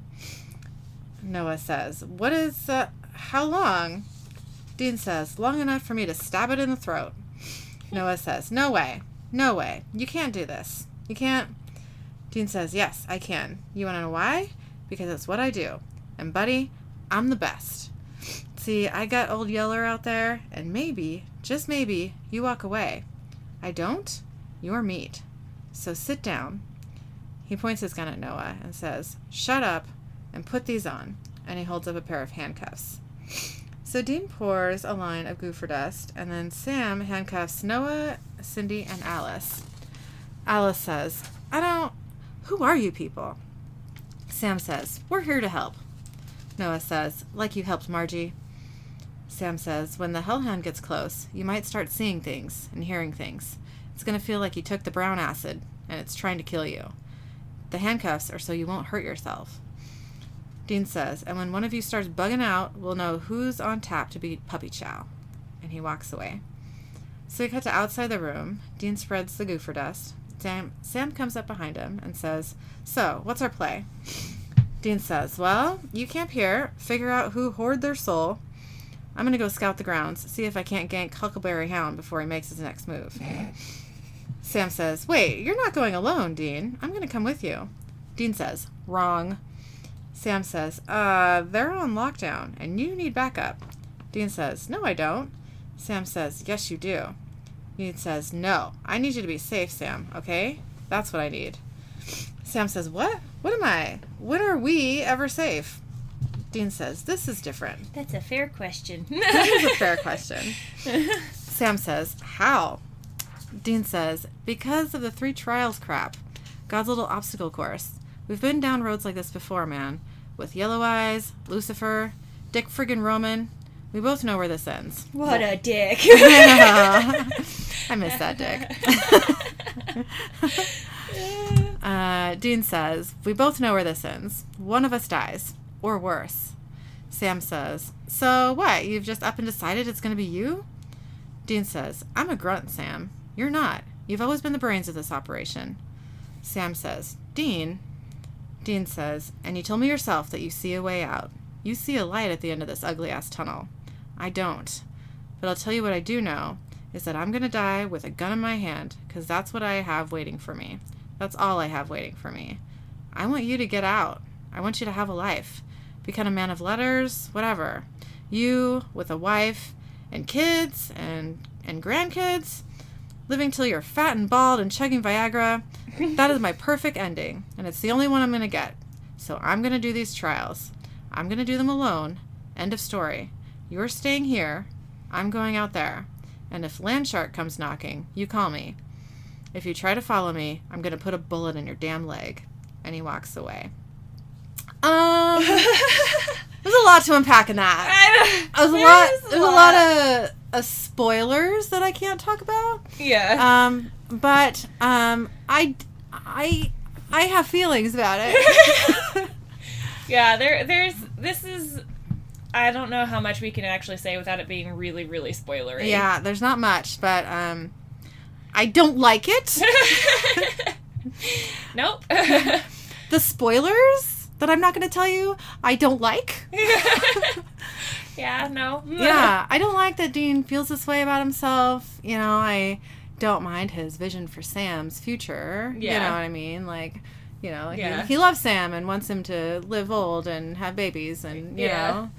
Noah says, What is, uh, how long? Dean says, Long enough for me to stab it in the throat. Noah says, No way. No way. You can't do this. You can't. Dean says, Yes, I can. You want to know why? Because it's what I do. And, buddy, I'm the best. See, I got old Yeller out there, and maybe, just maybe, you walk away. I don't? You're meat. So sit down. He points his gun at Noah and says, Shut up and put these on. And he holds up a pair of handcuffs. So Dean pours a line of goofer dust, and then Sam handcuffs Noah, Cindy, and Alice. Alice says, I don't. Who are you people? Sam says, We're here to help. Noah says, Like you helped Margie. Sam says, When the hellhound gets close, you might start seeing things and hearing things. It's going to feel like you took the brown acid, and it's trying to kill you. The handcuffs are so you won't hurt yourself. Dean says, and when one of you starts bugging out, we'll know who's on tap to be puppy chow. And he walks away. So we cut to outside the room. Dean spreads the goofer dust. Sam, Sam comes up behind him and says, So, what's our play? Dean says, Well, you camp here, figure out who hoard their soul. I'm going to go scout the grounds, see if I can't gank Huckleberry Hound before he makes his next move. Sam says, Wait, you're not going alone, Dean. I'm going to come with you. Dean says, Wrong. Sam says, Uh, they're on lockdown and you need backup. Dean says, No, I don't. Sam says, Yes, you do. Dean says, No, I need you to be safe, Sam, okay? That's what I need. Sam says, What? What am I? When are we ever safe? Dean says, This is different. That's a fair question. [laughs] that is a fair question. [laughs] Sam says, How? Dean says, Because of the three trials crap. God's little obstacle course. We've been down roads like this before, man. With Yellow Eyes, Lucifer, Dick friggin' Roman. We both know where this ends. What a dick. [laughs] I miss that dick. [laughs] [laughs] uh, Dean says, We both know where this ends. One of us dies. Or worse. Sam says, So what? You've just up and decided it's going to be you? Dean says, I'm a grunt, Sam. You're not. You've always been the brains of this operation. Sam says, Dean. Dean says, And you told me yourself that you see a way out. You see a light at the end of this ugly ass tunnel. I don't. But I'll tell you what I do know is that I'm going to die with a gun in my hand because that's what I have waiting for me. That's all I have waiting for me. I want you to get out. I want you to have a life. Become a man of letters, whatever. You with a wife and kids and and grandkids, living till you're fat and bald and chugging Viagra. that is my perfect ending, and it's the only one I'm going to get. So I'm going to do these trials. I'm going to do them alone. End of story. You're staying here. I'm going out there. And if Landshark comes knocking, you call me. If you try to follow me, I'm going to put a bullet in your damn leg. And he walks away. Um, [laughs] there's a lot to unpack in that. There's a lot. There's a lot of, of spoilers that I can't talk about. Yeah. Um, but um, I, I, I have feelings about it. [laughs] [laughs] yeah, there there's this is I don't know how much we can actually say without it being really, really spoilery. yeah, there's not much, but um, I don't like it. [laughs] nope. the spoilers that I'm not going to tell you, I don't like. Yeah, no. [laughs] yeah, I don't like that Dean feels this way about himself. You know, I don't mind his vision for Sam's future. Yeah. You know what I mean? Like, you know, Yeah. he, he loves Sam and wants him to live old and have babies and, you Yeah. know.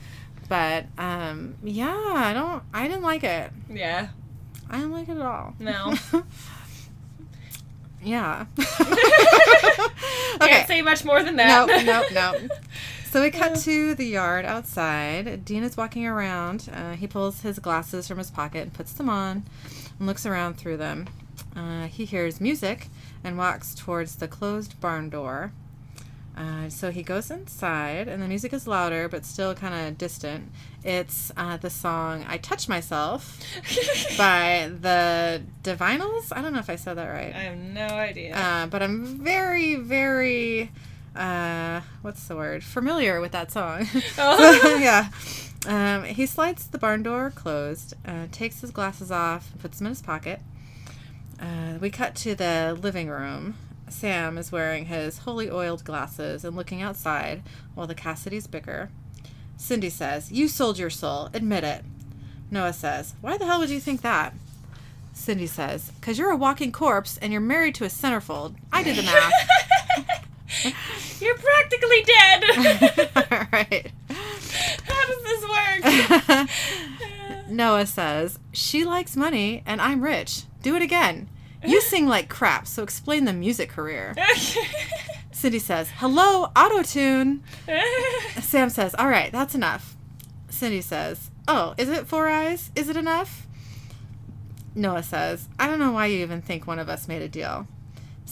But um yeah, I don't I didn't like it. Yeah. I didn't like it at all. No. [laughs] yeah. [laughs] Can't say much more than that. No, no, no. So we cut to the yard outside. Dean is walking around. Uh, he pulls his glasses from his pocket and puts them on and looks around through them. Uh, he hears music and walks towards the closed barn door. Uh, so he goes inside, and the music is louder but still kind of distant. It's uh, the song I Touch Myself [laughs] by the Divinyls. I don't know if I said that right. I have no idea. Uh, but I'm very, very, uh, what's the word? Familiar with that song. [laughs] Oh. [laughs] yeah. Um, he slides the barn door closed, uh, takes his glasses off, puts them in his pocket. Uh, we cut to the living room. Sam is wearing his holy oiled glasses and looking outside while the Cassidys bicker. Cindy says, You sold your soul. Admit it. Noah says, Why the hell would you think that? Cindy says, Because you're a walking corpse and you're married to a centerfold. I did the math. [laughs] [laughs] You're practically dead. [laughs] All [laughs] right. How does this work? Noah says, She likes money and I'm rich. Do it again. You sing like crap, so explain the music career. Cindy says, Hello, auto tune. Sam says, All right, that's enough. Cindy says, Oh, is it four eyes? Is it enough? Noah says, I don't know why you even think one of us made a deal.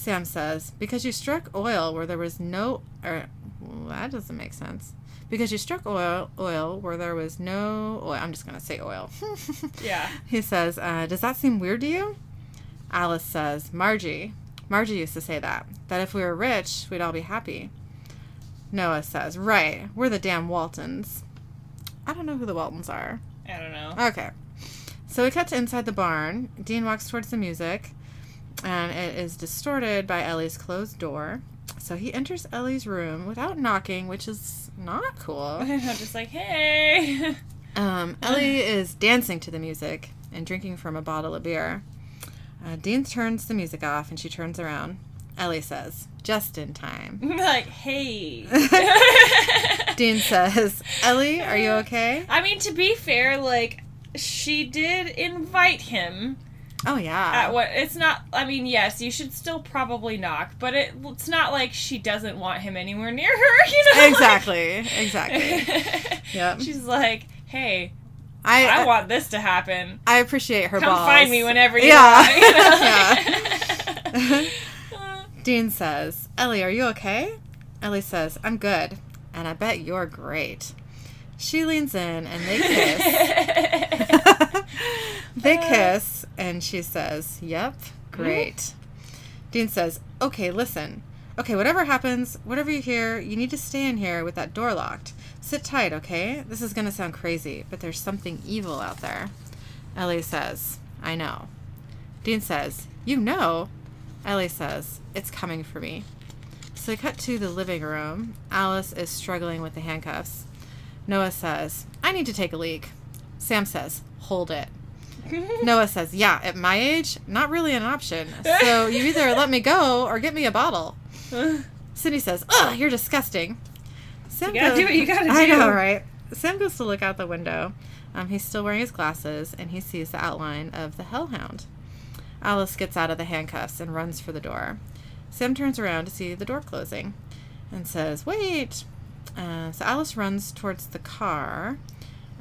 Sam says, Because you struck oil where there was no. Or, well, that doesn't make sense. Because you struck oil, oil where there was no oil. I'm just going to say oil. [laughs] yeah. He says, uh, Does that seem weird to you? Alice says, Margie. Margie used to say that. That if we were rich, we'd all be happy. Noah says, Right. We're the damn Waltons. I don't know who the Waltons are. I don't know. Okay. So we cut to inside the barn. Dean walks towards the music, and it is distorted by Ellie's closed door. So he enters Ellie's room without knocking, which is not cool. [laughs] I'm just like, hey. Um, Ellie is dancing to the music and drinking from a bottle of beer. Uh, Dean turns the music off and she turns around. Ellie says, just in time. [laughs] like, hey. [laughs] Dean says, Ellie, are you okay? I mean, to be fair, like, she did invite him Oh, yeah. at what it's not i mean yes you should still probably knock but it, it's not like she doesn't want him anywhere near her [laughs] you know Exactly. Exactly. [laughs] Yep. she's like hey I I uh, want this to happen. I appreciate her Come balls. find me whenever you Yeah. want. you know? [laughs] Dean says, Ellie, are you okay? Ellie says, I'm good. And I bet you're great. She leans in and they [laughs] kiss. [laughs] they uh. kiss, and she says, Yep, great. Dean says, Okay, listen. Okay, whatever happens, whatever you hear, you need to stay in here with that door locked. Sit tight, okay? This is going to sound crazy, but there's something evil out there. Ellie says, I know. Dean says, You know? Ellie says, It's coming for me. So they cut to the living room. Alice is struggling with the handcuffs. Noah says, I need to take a leak. Sam says, Hold it. [laughs] Noah says, Yeah, at my age, not really an option. So [laughs] you either let me go or get me a bottle. Cindy says, Ugh, you're disgusting. Sam You gotta do what you gotta [laughs] do. I know, right? Sam goes to look out the window. Um, he's still wearing his glasses and he sees the outline of the hellhound. Alice gets out of the handcuffs and runs for the door. Sam turns around to see the door closing and says, Wait. Uh, so Alice runs towards the car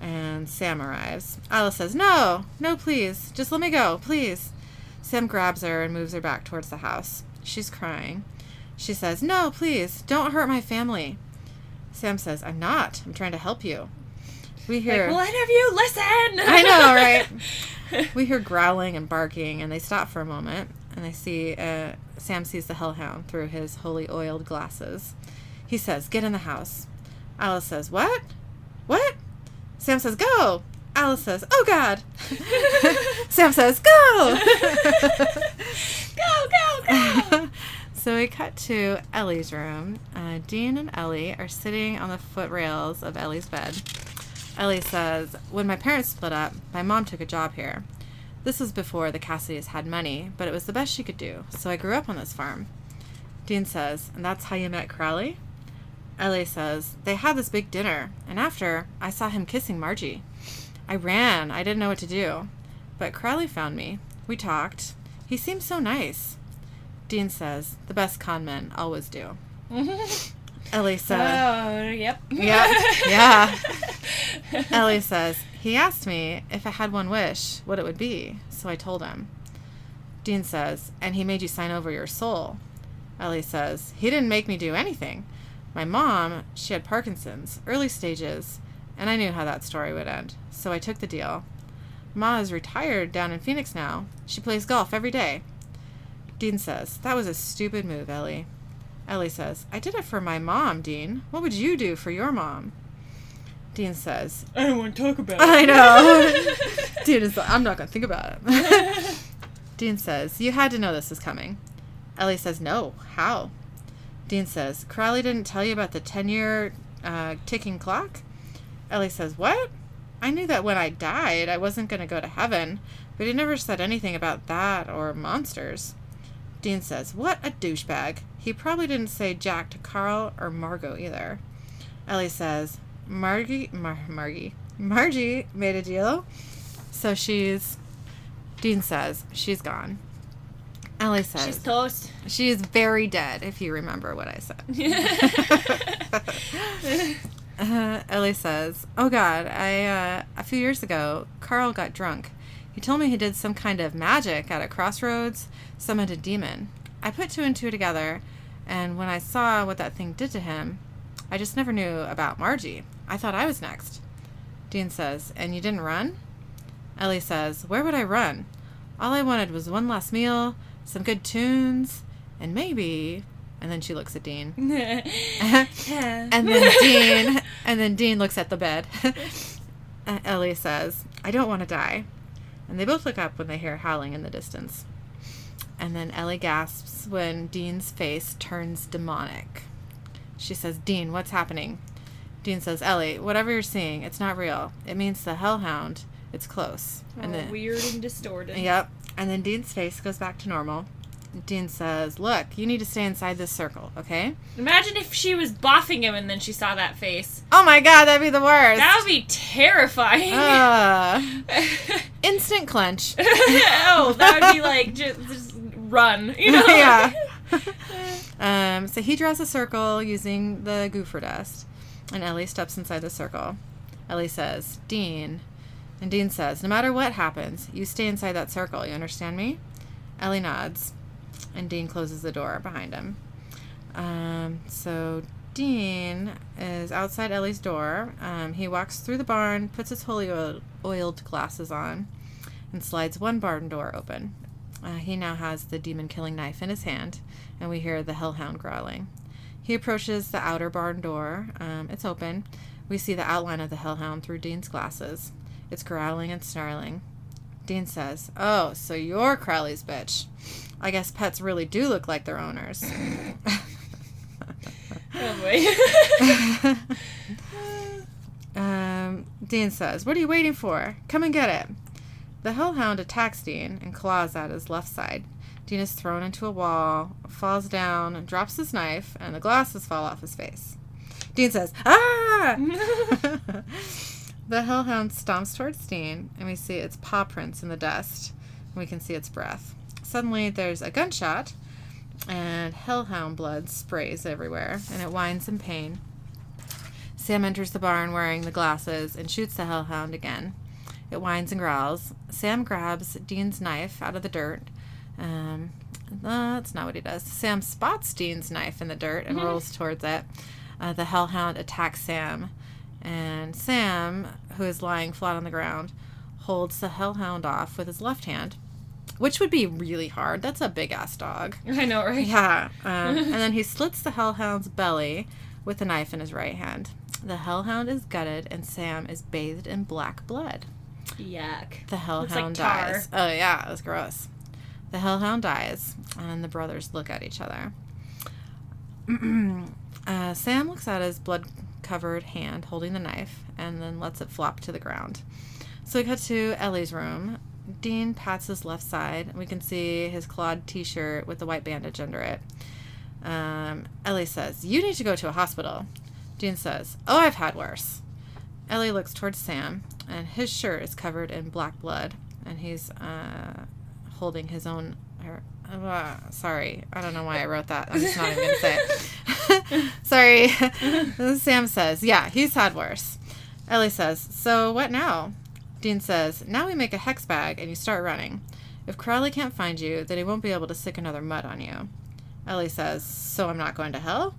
and Sam arrives. Alice says, No, no, please. Just let me go, please. Sam grabs her and moves her back towards the house. She's crying. She says, No, please, don't hurt my family. Sam says, I'm not. I'm trying to help you. We hear. Like, any of you listen? [laughs] I know, right? [laughs] we hear growling and barking, and they stop for a moment, and they see uh, Sam sees the hellhound through his holy oiled glasses. He says, "Get in the house." Alice says, "What? What?" Sam says, "Go." Alice says, "Oh God." [laughs] Sam says, "Go." [laughs] go, go, go. [laughs] so we cut to Ellie's room. Uh, Dean and Ellie are sitting on the footrails of Ellie's bed. Ellie says, When my parents split up, my mom took a job here. This was before the Cassidys had money, but it was the best she could do, so I grew up on this farm. Dean says, And that's how you met Crowley? Ellie says, They had this big dinner, and after, I saw him kissing Margie. I ran, I didn't know what to do. But Crowley found me. We talked. He seemed so nice. Dean says, The best con men always do. [laughs] Ellie says, oh, yep. Yep, yeah. [laughs] Ellie says, He asked me if I had one wish, what it would be, so I told him. Dean says, And he made you sign over your soul. Ellie says, He didn't make me do anything. My mom, she had Parkinson's, early stages, and I knew how that story would end, so I took the deal. Ma is retired down in Phoenix now. She plays golf every day. Dean says, That was a stupid move, Ellie. Ellie says, I did it for my mom, Dean. What would you do for your mom? Dean says, I don't want to talk about it. I know. [laughs] Dean is like, I'm not going to think about it. [laughs] Dean says, You had to know this was coming. Ellie says, No. How? Dean says, Crowley didn't tell you about the 10 year uh, ticking clock? Ellie says, What? I knew that when I died, I wasn't going to go to heaven, but he never said anything about that or monsters. Dean says, What a douchebag. He probably didn't say Jack to Carl or Margot either. Ellie says, Margie, Mar- Margie, Margie made a deal. So she's, Dean says, she's gone. Ellie says, She's toast. she is very dead, if you remember what I said. [laughs] [laughs] Uh, Ellie says, "Oh God, I uh, a few years ago, Carl got drunk. He told me he did some kind of magic at a crossroads, summoned a demon. I put two and two together, and when I saw what that thing did to him, I just never knew about Margie. I thought I was next." Dean says, "And you didn't run?" Ellie says, "Where would I run? All I wanted was one last meal, some good tunes, and maybe." And then she looks at Dean. [laughs] And then [laughs] Dean, and then Dean looks at the bed. [laughs] Uh, Ellie says, "I don't want to die," and they both look up when they hear howling in the distance. And then Ellie gasps when Dean's face turns demonic. She says, "Dean, what's happening?" Dean says, "Ellie, whatever you're seeing, it's not real. It means the hellhound. It's close." And then, weird and distorted. Yep. And then Dean's face goes back to normal. Dean says, "Look, you need to stay inside this circle, okay?" Imagine if she was boffing him and then she saw that face. Oh my God, that'd be the worst. That would be terrifying. Uh, [laughs] instant clench. [laughs] oh, that would be like just, just run. You know? [laughs] yeah. Um, so he draws a circle using the goofer dust, and Ellie steps inside the circle. Ellie says, Dean, And Dean says, No matter what happens, you stay inside that circle. You understand me? Ellie nods. And Dean closes the door behind him. Um, so Dean is outside Ellie's door. Um, he walks through the barn, puts his holy oil- oiled glasses on, and slides one barn door open. Uh, he now has the demon killing knife in his hand, and we hear the hellhound growling. He approaches the outer barn door. Um, it's open. We see the outline of the hellhound through Dean's glasses. It's growling and snarling. Dean says, Oh, so you're Crowley's bitch. I guess pets really do look like their owners. Oh [laughs] boy. um, Dean says, What are you waiting for? Come and get it. The hellhound attacks Dean and claws at his left side. Dean is thrown into a wall, falls down, drops his knife, and the glasses fall off his face. Dean says, Ah! [laughs] [laughs] the hellhound stomps towards Dean, and we see its paw prints in the dust, and we can see its breath. Suddenly, there's a gunshot, and hellhound blood sprays everywhere, and it whines in pain. Sam enters the barn wearing the glasses and shoots the hellhound again. It whines and growls. Sam grabs Dean's knife out of the dirt. Um, that's not what he does. Sam spots Dean's knife in the dirt and rolls towards it. Uh, the hellhound attacks Sam, and Sam, who is lying flat on the ground, holds the hellhound off with his left hand, which would be really hard. That's a big ass dog. [laughs] I know, right? Yeah. Um, [laughs] and then he slits the hellhound's belly with a knife in his right hand. The hellhound is gutted, and Sam is bathed in black blood. Yuck. The hellhound like dies. Oh, yeah, it was gross. The hellhound dies, and the brothers look at each other. [clears throat] uh, Sam looks at his blood covered hand holding the knife and then lets it flop to the ground. So we cut to Ellie's room. Dean pats his left side, we can see his clawed t shirt with the white bandage under it. Um, Ellie says, You need to go to a hospital. Dean says, Oh, I've had worse. Ellie looks towards Sam, and his shirt is covered in black blood, and he's uh, holding his own. Uh, sorry, I don't know why I wrote that. I'm just not even gonna say it. sorry. [laughs] Sam says, "Yeah, he's had worse." Ellie says, "So what now?" Dean says, "Now we make a hex bag and you start running. If Crowley can't find you, then he won't be able to stick another mud on you." Ellie says, "So I'm not going to hell?"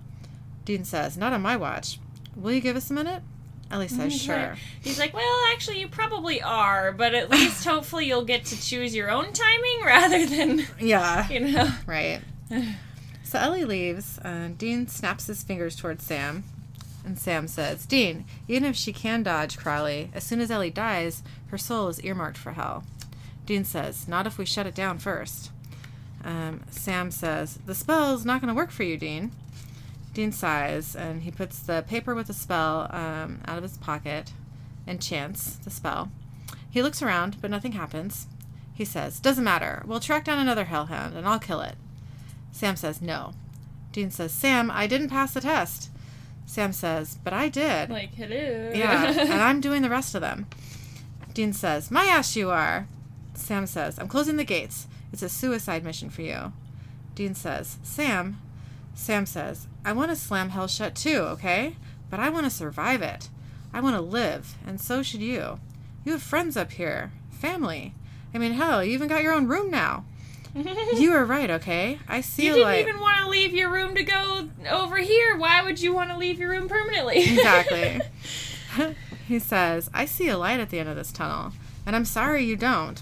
Dean says, "Not on my watch. Will you give us a minute?" Ellie says, He's "Sure." He's like, well, actually, you probably are, but at least [laughs] hopefully you'll get to choose your own timing rather than, [laughs] Yeah. [laughs] you know. Right. [sighs] So Ellie leaves. Uh, Dean snaps his fingers towards Sam. And Sam says, Dean, even if she can dodge Crowley, as soon as Ellie dies, her soul is earmarked for hell. Dean says, Not if we shut it down first. Um, Sam says, The spell's not going to work for you, Dean. Dean sighs and he puts the paper with the spell um, out of his pocket and chants the spell. He looks around, but nothing happens. He says, Doesn't matter. We'll track down another hellhound and I'll kill it. Sam says, No. Dean says, Sam, I didn't pass the test. Sam says, But I did. Like, hello. Yeah, [laughs] and I'm doing the rest of them. Dean says, My ass, you are. Sam says, I'm closing the gates. It's a suicide mission for you. Dean says, Sam. Sam says, I want to slam hell shut too, okay? But I want to survive it. I want to live, and so should you. You have friends up here, family. I mean, hell, you even got your own room now. [laughs] You are right, okay? I see You didn't light. even want to leave your room to go over here. Why would you want to leave your room permanently? [laughs] Exactly. [laughs] he says, I see a light at the end of this tunnel, and I'm sorry you don't.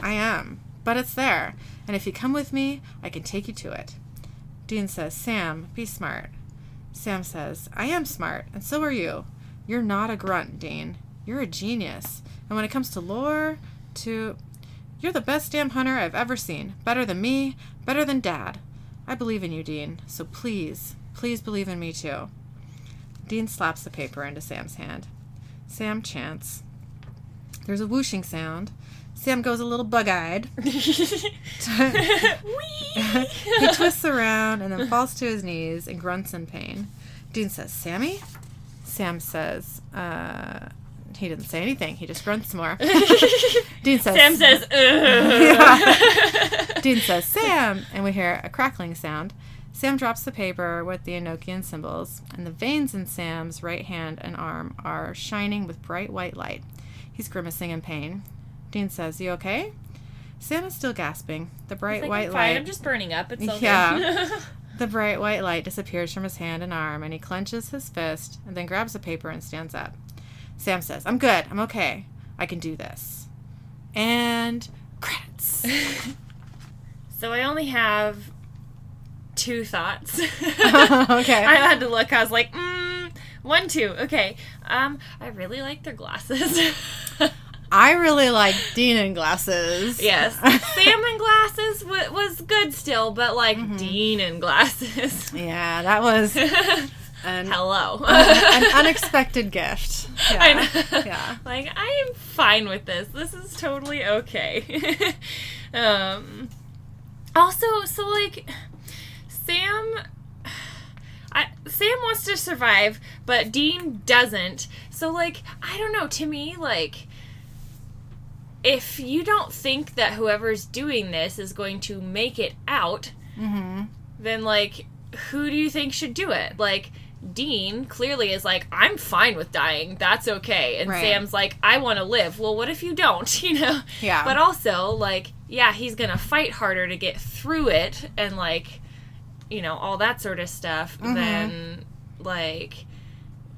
I am. But it's there, and if you come with me, I can take you to it. Dean says, Sam, be smart. Sam says, I am smart, and so are you. You're not a grunt, Dean. You're a genius. And when it comes to lore, to. You're the best damn hunter I've ever seen. Better than me, better than Dad. I believe in you, Dean, so please, please believe in me too. Dean slaps the paper into Sam's hand. Sam chants. There's a whooshing sound. Sam goes a little bug eyed. [laughs] [laughs] he twists around and then falls to his knees and grunts in pain. Dean says, Sammy? Sam says, uh, he didn't say anything. He just grunts more. [laughs] Dean says, Sam says. Yeah. Dean says, Sam! And we hear a crackling sound. Sam drops the paper with the Enochian symbols, and the veins in Sam's right hand and arm are shining with bright white light. He's grimacing in pain. Dean says, You okay? Sam is still gasping. The bright Like, white I'm fine. light. I'm just burning up. It's okay. Yeah. [laughs] The bright white light disappears from his hand and arm, and he clenches his fist and then grabs a paper and stands up. Sam says, I'm good. I'm okay. I can do this. And credits. [laughs] so I only have two thoughts. [laughs] Okay. I had to look. I was like, mm, one, two. Okay. Um, I really like their glasses. I really like Dean in glasses. [laughs] yes. Sam in glasses w- was good still, but like Mm-hmm. Dean in glasses. [laughs] yeah, that was [laughs] an, Hello. an unexpected gift. Yeah. I know. Yeah. Like I am fine with this. This is totally okay. um also so like Sam I, Sam wants to survive, but Dean doesn't. So like I don't know, to me like if you don't think that whoever's doing this is going to make it out, Mm-hmm. then like who do you think should do it? Like Dean clearly is like, I'm fine with dying. That's okay. And Right. Sam's like, I want to live. Well, what if you don't? [laughs] You know? Yeah. But also, like, yeah, he's going to fight harder to get through it and, like, you know, all that sort of stuff. Mhm. Then, like,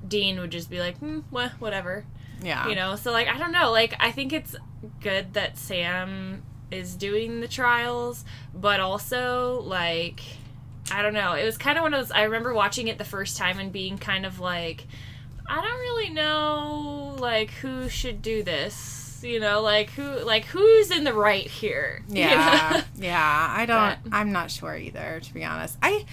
Dean would just be like, wha- whatever yeah. you know so like i don't know like i think it's good that sam is doing the trials but also like i don't know it was kind of one of those i remember watching it the first time and being kind of like i don't really know like who should do this you know like who like who's in the right here [laughs] you know? Yeah, yeah. I don't. But- I'm not sure either, to be honest. I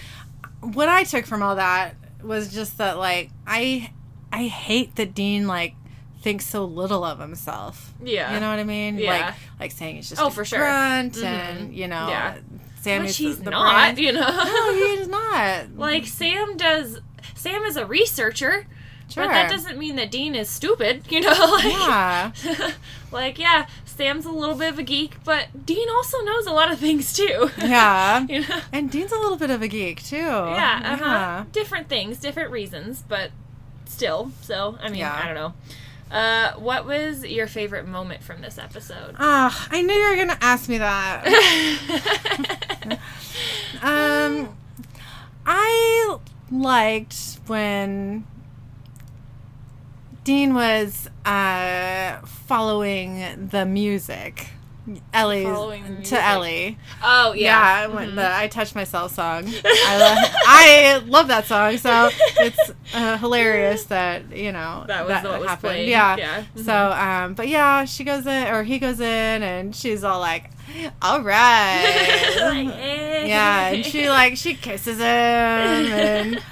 what I took from all that was just that, like, I I hate that Dean like thinks so little of himself. yeah You know what I mean? Yeah. Like, like saying he's just Oh, for sure. grunt, Mhm. and you know, Yeah. Sam which is the, not brain. you know No, he's [laughs] not. like sam does sam is a researcher sure. But that doesn't mean that Dean is stupid, [laughs] you know? Like, Yeah. [laughs] like, yeah, Sam's a little bit of a geek, but Dean also knows a lot of things too. Yeah. you know? And Dean's a little bit of a geek too. Yeah, uh-huh. different things, different reasons, but still. So, I mean, Yeah. I don't know. Uh, what was your favorite moment from this episode? Ah, I knew you were gonna ask me that. [laughs] Um, I liked when Dean was uh, following the music. Ellie Following the music. to Ellie. oh, Yeah, yeah. when Mhm. the I Touch Myself song. [laughs] I, lo- I love that song, so it's uh, hilarious [laughs] that you know That was what happened. Yeah. Yeah. So, um, but yeah, she goes in, or he goes in, and she's all like, "All right." [laughs] Like, eh. yeah, and she like she kisses him, and,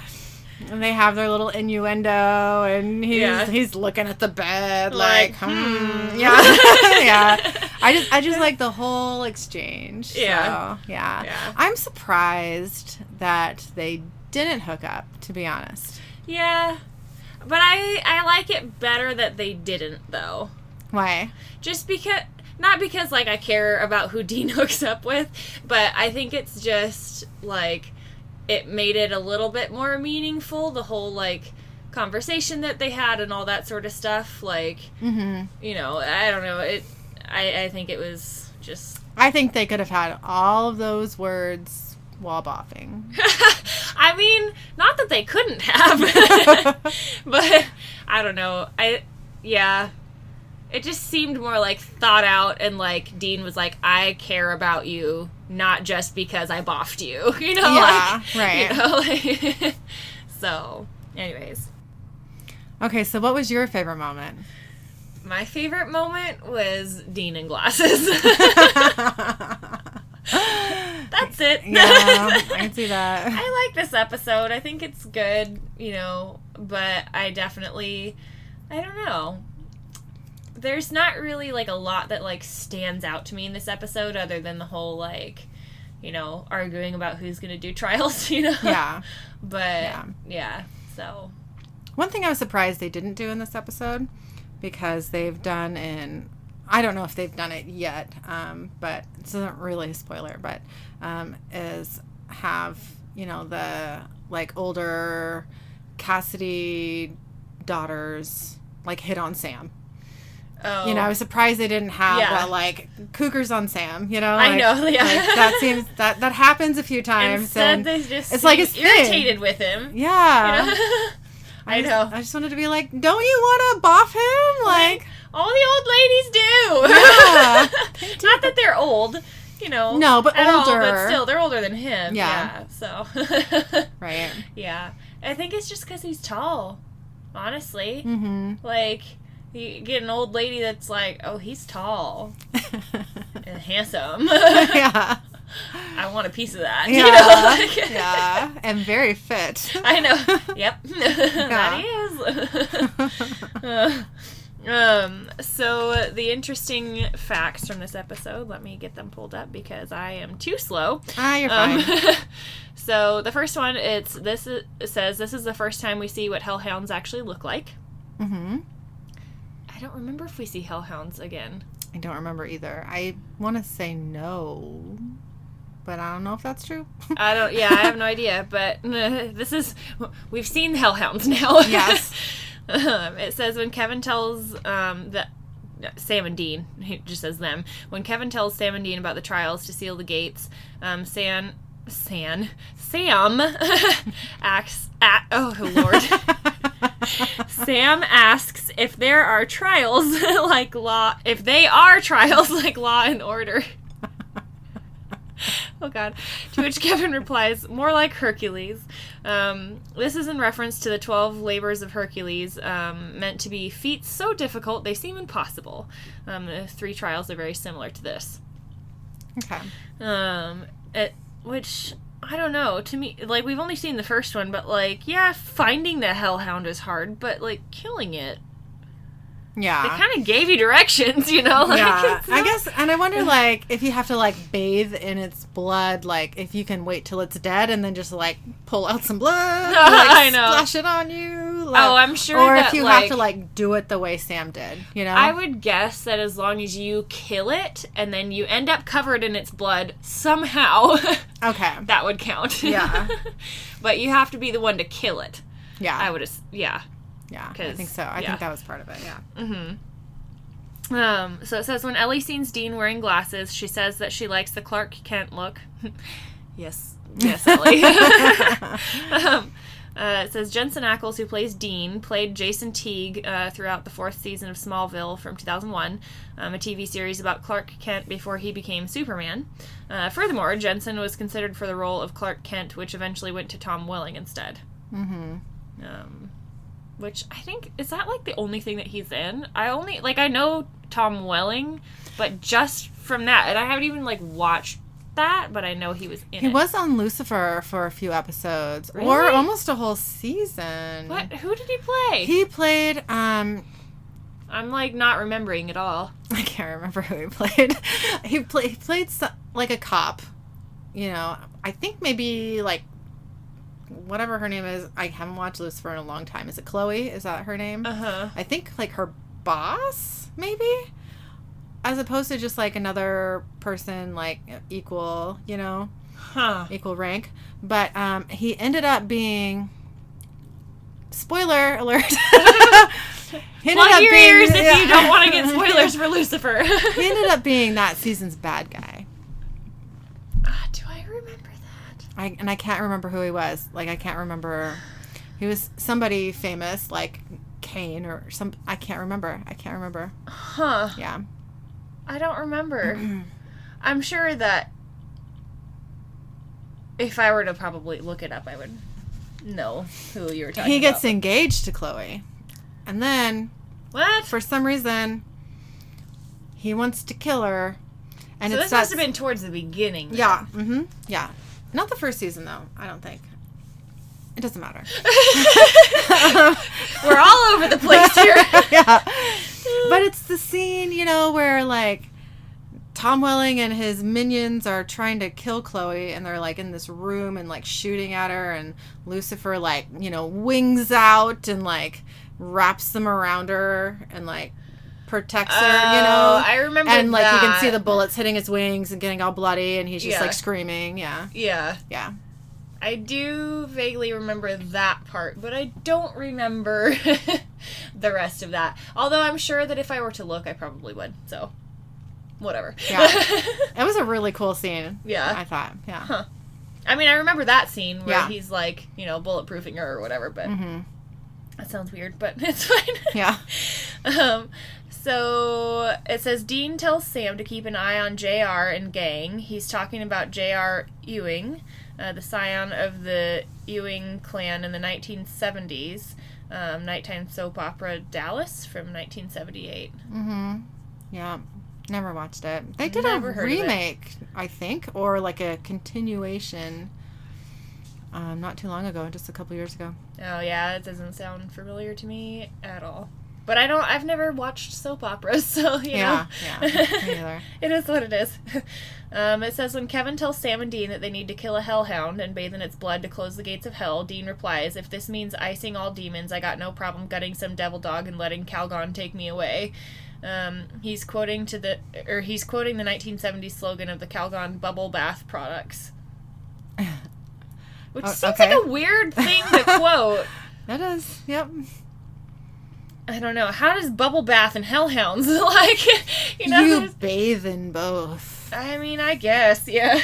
and they have their little innuendo, and he's Yeah. he's looking at the bed Like, like, hmm. hmm, yeah, [laughs] yeah. [laughs] I just I just like the whole exchange. Yeah. so, yeah. Yeah. I'm surprised that they didn't hook up. To be honest, Yeah. But I I like it better that they didn't though. why? just because not because like I care about who [laughs] Dean hooks up with, but I think it's just like it made it a little bit more meaningful the whole like conversation that they had and all that sort of stuff like Mm-hmm. you know I don't know it I I think it was just I think they could have had all of those words while boffing. [laughs] I mean not that they couldn't have [laughs] but I don't know I yeah it just seemed more like thought out and like Dean was like I care about you not just because I boffed you [laughs] you know Yeah, like, right. you know [laughs] like [laughs] so anyways Okay, so what was your favorite moment? my favorite moment was Dean in glasses that's it yeah, I can see that. I like this episode. I think it's good, you know, but I definitely I don't know. There's not really like a lot that like stands out to me in this episode other than the whole like you know, arguing about who's going to do [laughs] trials, you know. Yeah. [laughs] But Yeah. yeah. So, One thing I was surprised they didn't do in this episode because they've done in I don't know if they've done it yet, um, but this isn't really a spoiler, but um, is have, you know, the like older Cassidy daughters like hit on Sam. Oh. You know, I was surprised they didn't have Yeah. uh, like cougars on Sam. You know, I know, [laughs] yeah. like, that seems that that happens a few times. Instead, and they just it's like thing. irritated with him. yeah, You know? [laughs] I just- know. I just wanted to be like, don't you want to boff him? Like, All the old ladies do. Yeah, [laughs] do. Not that they're old, you know. No, but at all, older. but still, they're older than him. Yeah. Yeah. so. right. yeah, I think it's just because he's tall. Honestly, Mm-hmm. like you get an old lady that's like, oh, he's tall [laughs] and handsome. [laughs] yeah. [laughs] I want a piece of that. Yeah. You know, like- yeah. And very fit. I know. Yep. that is. Uh, um, so the interesting facts from this episode, let me get them pulled up because I am too slow. ah, you're Um, fine. so the first one, it's this is, it says this is the first time we see what hellhounds actually look like. mm-hmm. I don't remember if we see hellhounds again. I don't remember either. I want to say no, but I don't know if that's true. I don't. Yeah, I have no [laughs] idea. But [laughs] this is we've seen hellhounds now. Yes. [laughs] um, it says when Kevin tells um, that Sam and Dean, he just says them. When Kevin tells Sam and Dean about the trials to seal the gates, um, San, San, Sam acts. At, oh Lord. Sam asks if there are trials [laughs] like law, if they are trials [laughs] like law and order. [laughs] oh God. To which Kevin replies, more like Hercules. Um, this is in reference to the 12 labors of Hercules, um, meant to be feats so difficult they seem impossible. Um, the three trials are very similar to this. okay. Um, it, which I don't know. To me, like we've only seen the first one, but like, yeah, finding the hellhound is hard, but like killing it, they Yeah. kind of gave you directions, [laughs] you know. Like, yeah, it's I guess, and I wonder, [laughs] like, if you have to like bathe in its blood, like, if you can wait till it's dead and then just like pull out some blood, [laughs] like, I know. splash it on you. Like, Oh, I'm sure Or that, if you like, have to like do it the way Sam did, you know? I would guess that as long as you kill it and then you end up covered in its blood somehow, okay. that would count. Yeah. but you have to be the one to kill it. Yeah. I would. Yeah. Yeah. I think so. I yeah. think that was part of it. Yeah. Mm-hmm. Um, so it says when Ellie sees Dean wearing glasses, she says that she likes the Clark Kent look. [laughs] yes, yes, Ellie. [laughs] um, uh, it says Jensen Ackles, who plays Dean, played Jason Teague uh, throughout the fourth season of Smallville from 2001, um, a TV series about Clark Kent before he became Superman. Uh, furthermore, Jensen was considered for the role of Clark Kent, which eventually went to Tom Welling instead. Mm-hmm. Um, which I think is that like the only thing that he's in. I only like I know Tom Welling, but just from that, and I haven't even like watched that, but I know he was in He it. was on Lucifer for a few episodes, or almost a whole season. What? Who did he play? He played. Um, I'm like not remembering at all. [laughs] I can't remember who he played. [laughs] he played. He played like a cop. You know, I think maybe like whatever her name is. I haven't watched Lucifer in a long time. Is it Chloe? Is that her name? Uh huh. I think like her boss, maybe, as opposed to just like another person, like equal. You know. Huh. equal rank. But um, he ended up being. Spoiler alert. [laughs] he ended Plug up your being- ears if yeah. you don't want to get [laughs] spoilers for Lucifer. he ended up being that season's bad guy. Ah, do I remember that? I, and I can't remember who he was. Like I can't remember. He was somebody famous, like Cain or some. I can't remember. I can't remember. Huh. Yeah. I don't remember. [clears throat] I'm sure that if I were to probably look it up, I would know who you were talking about. he gets about. engaged to Chloe, and then What? for some reason, he wants to kill her. And so this starts, must have been towards the beginning. then. Yeah. Mm-hmm. Yeah. Not the first season though. I don't think. It doesn't matter. [laughs] We're all over the place here. [laughs] yeah. But it's the scene, you know, where like Tom Welling and his minions are trying to kill Chloe and they're like in this room and like shooting at her and Lucifer like, you know, wings out and like wraps them around her and like protects her, you know. Oh, I remember and like you can see the bullets hitting his wings and getting all bloody and he's just Yeah. like screaming. Yeah. Yeah. Yeah. I do vaguely remember that part, but I don't remember [laughs] the rest of that. Although I'm sure that if I were to look, I probably would. So, whatever. Yeah. [laughs] It was a really cool scene. Yeah. I thought. Yeah. Huh. I mean, I remember that scene where Yeah. he's like, you know, bulletproofing her or whatever, but hmm that sounds weird, but [laughs] it's fine. Yeah. Um, so it says Dean tells Sam to keep an eye on JR and gang. He's talking about JR Ewing, uh, the scion of the Ewing clan in the 1970s. Um, nighttime soap opera Dallas from 1978. Mm hmm. Yeah. Never watched it. They did Never a remake, I think, or like a continuation. Um, not too long ago, just a couple years ago. Oh yeah, it doesn't sound familiar to me at all. But I don't. I've never watched soap operas, [laughs] so you Yeah, know. yeah, [laughs] it is what it is. [laughs] Um, it says when Kevin tells Sam and Dean that they need to kill a hellhound and bathe in its blood to close the gates of hell, Dean replies, "If this means icing all demons, I got no problem gutting some devil dog and letting Calgon take me away." Um, he's quoting to the, or he's quoting the 1970s slogan of the Calgon bubble bath products, which Oh, seems okay. like a weird thing to quote. That is, yep. I don't know. How does bubble bath and hellhounds [laughs] like? You know, you bathe in both. I mean, I guess, yeah.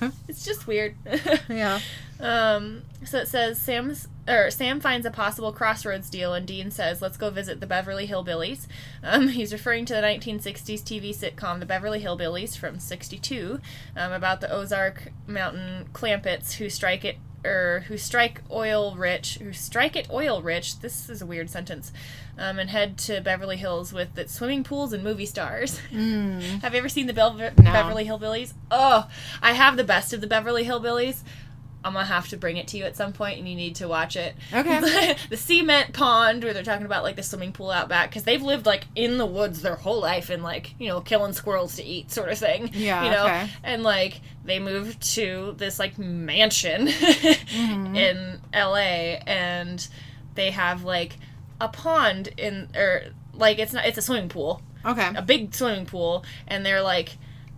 [laughs] it's just weird. [laughs] Yeah. um, so it says Sam's or Sam finds a possible crossroads deal, and Dean says, "Let's go visit the Beverly Hillbillies." Um, [laughs] he's referring to the 1960s TV sitcom The Beverly Hillbillies from '62, um, about the Ozark Mountain Clampetts who strike it or who strike oil rich, who strike it oil rich. This is a weird sentence. Um, and head to Beverly Hills with its swimming pools and movie stars. [laughs] Mm. Have you ever seen the Bel- No. Beverly Hillbillies? Oh, I have the best of the Beverly Hillbillies. I'm gonna have to bring it to you at some point, and you need to watch it. Okay. [laughs] the cement pond where they're talking about like the swimming pool out back because they've lived like in the woods their whole life and like you know killing squirrels to eat sort of thing. Yeah, You know, okay. and like they moved to this like mansion [laughs] Mm-hmm. in L.A. and they have like a pond in or like it's not it's a swimming pool Okay. a big swimming pool and they're like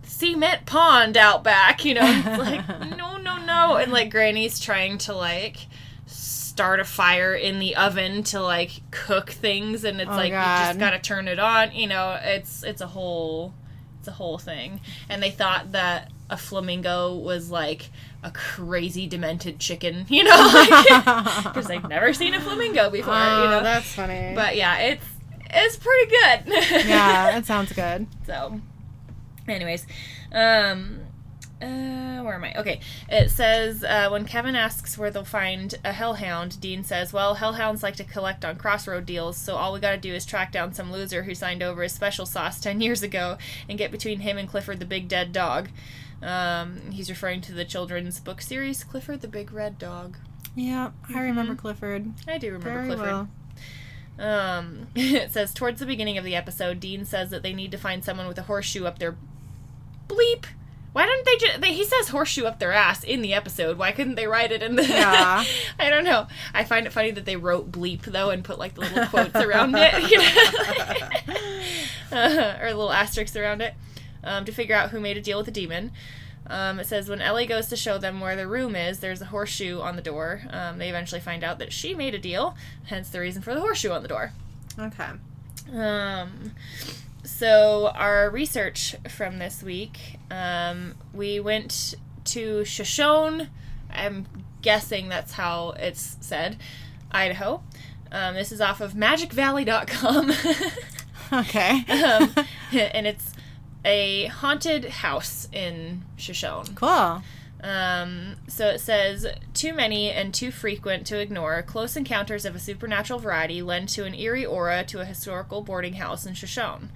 cement pond out back you know? It's like [laughs] no no no. And like granny's trying to like start a fire in the oven to like cook things. And it's Oh, like you just gotta turn it on you know? It's it's a whole it's a whole thing. And they thought that a flamingo was like a crazy demented chicken [laughs] you know? Because [laughs] they've never seen a flamingo before oh, you know? that's funny. but yeah it's it's pretty good. Yeah, that sounds good. so, anyways, um, uh, where am I? Okay, it says uh, when Kevin asks where they'll find a hellhound, Dean says, "Well, hellhounds like to collect on crossroad deals, so all we got to do is track down some loser who signed over his special sauce ten years ago and get between him and Clifford the big dead dog." Um, he's referring to the children's book series Clifford the Big Red Dog. Yeah, I remember Clifford I do remember very Clifford. well. Um, [laughs] it says towards the beginning of the episode, Dean says that they need to find someone with a horseshoe up their bleep. Why don't they just? They, he says horseshoe up their ass in the episode. Why couldn't they write it in the? Yeah. [laughs] I don't know. I find it funny that they wrote bleep though and put like the little quotes around it, [laughs] you know? [laughs] uh, or little asterisks around it, um, to figure out who made a deal with the demon. Um, it says when Ellie goes to show them where the room is, there's a horseshoe on the door. Um, they eventually find out that she made a deal, hence the reason for the horseshoe on the door. Okay. Um, so our research from this week, um, we went to Shoshone. I'm guessing that's how it's said, Idaho. Um, this is off of MagicValley.com, [laughs] Okay. um, [laughs] and it's a haunted house in Shoshone. cool. Um, so it says, too many and too frequent to ignore, close encounters of a supernatural variety lend to an eerie aura to a historical boarding house in Shoshone.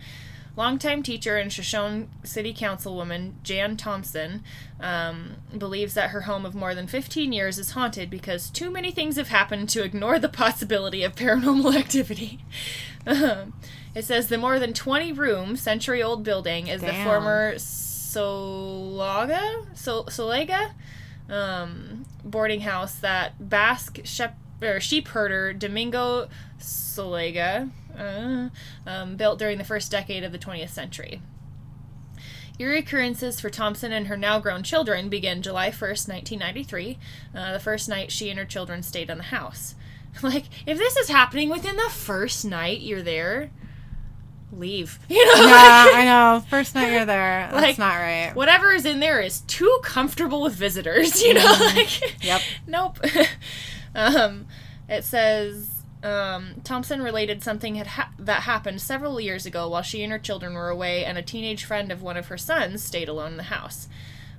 Longtime teacher and Shoshone City Councilwoman Jan Thompson um, believes that her home of more than 15 years is haunted because too many things have happened to ignore the possibility of paranormal [laughs] activity. [laughs] It says the more than 20 room, century old building is the former Solaga? Sol- Solega? Um, boarding house that Basque shep- sheep herder Domingo Solega uh, um, built during the first decade of the 20th century. Eerie occurrences for Thompson and her now grown children began July 1st, 1993, uh, the first night she and her children stayed in the house. [laughs] Like, if this is happening within the first night you're there, leave. [laughs] You know, Yeah, I [laughs] know. First night you're there. That's Like, not right. whatever is in there is too comfortable with visitors. You know, like Yep. nope. um, it says um, Thompson related something had ha- that happened several years ago while she and her children were away, and a teenage friend of one of her sons stayed alone in the house.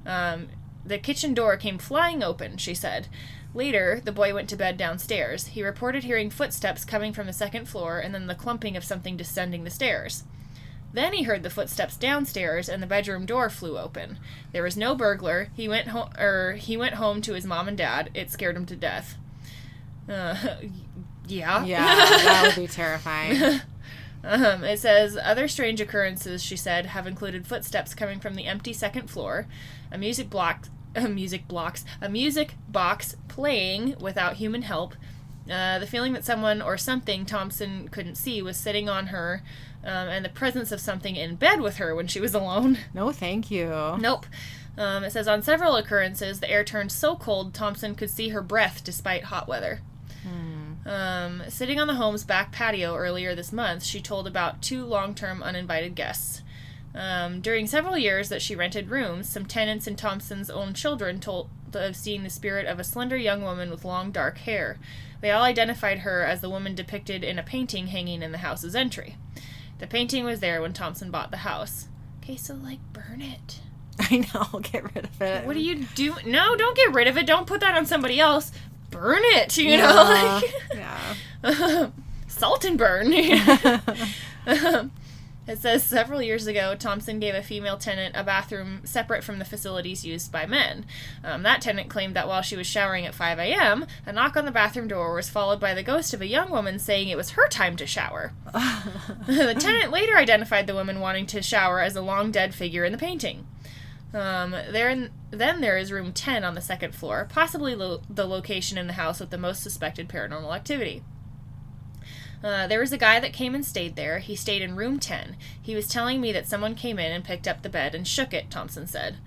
Um, the kitchen door came flying open, she said. Later, the boy went to bed downstairs. He reported hearing footsteps coming from the second floor and then the clumping of something descending the stairs. Then he heard the footsteps downstairs and the bedroom door flew open. There was no burglar. He went home or he went home to his mom and dad. It scared him to death. Uh, yeah. Yeah, that would be [laughs] terrifying. Um, it says other strange occurrences, she said, have included footsteps coming from the empty second floor, a music block, [laughs] a music blocks, a music box playing without human help, uh, the feeling that someone or something Thompson couldn't see was sitting on her, um, and the presence of something in bed with her when she was alone. [laughs] No, thank you. Nope. Um, it says on several occurrences, the air turned so cold Thompson could see her breath despite hot weather. Um, sitting on the home's back patio earlier this month, she told about two long term uninvited guests. Um, during several years that she rented rooms, some tenants and Thompson's own children told of seeing the spirit of a slender young woman with long dark hair. They all identified her as the woman depicted in a painting hanging in the house's entry. The painting was there when Thompson bought the house. Okay, so like burn it. [laughs] I know. Get rid of it. What do you do? No, don't get rid of it. Don't put that on somebody else. Burn it, you know? Yeah. Like, yeah. [laughs] salt and burn. [laughs] [laughs] it says several years ago, Thompson gave a female tenant a bathroom separate from the facilities used by men. Um, that tenant claimed that while she was showering at 5 a.m., a knock on the bathroom door was followed by the ghost of a young woman saying it was her time to shower. the tenant later identified the woman wanting to shower as a long dead figure in the painting. Um, there in, then there is room 10 on the second floor, possibly lo- the location in the house with the most suspected paranormal activity. Uh, there was a guy that came and stayed there. He stayed in room 10. He was telling me that someone came in and picked up the bed and shook it, Thompson said.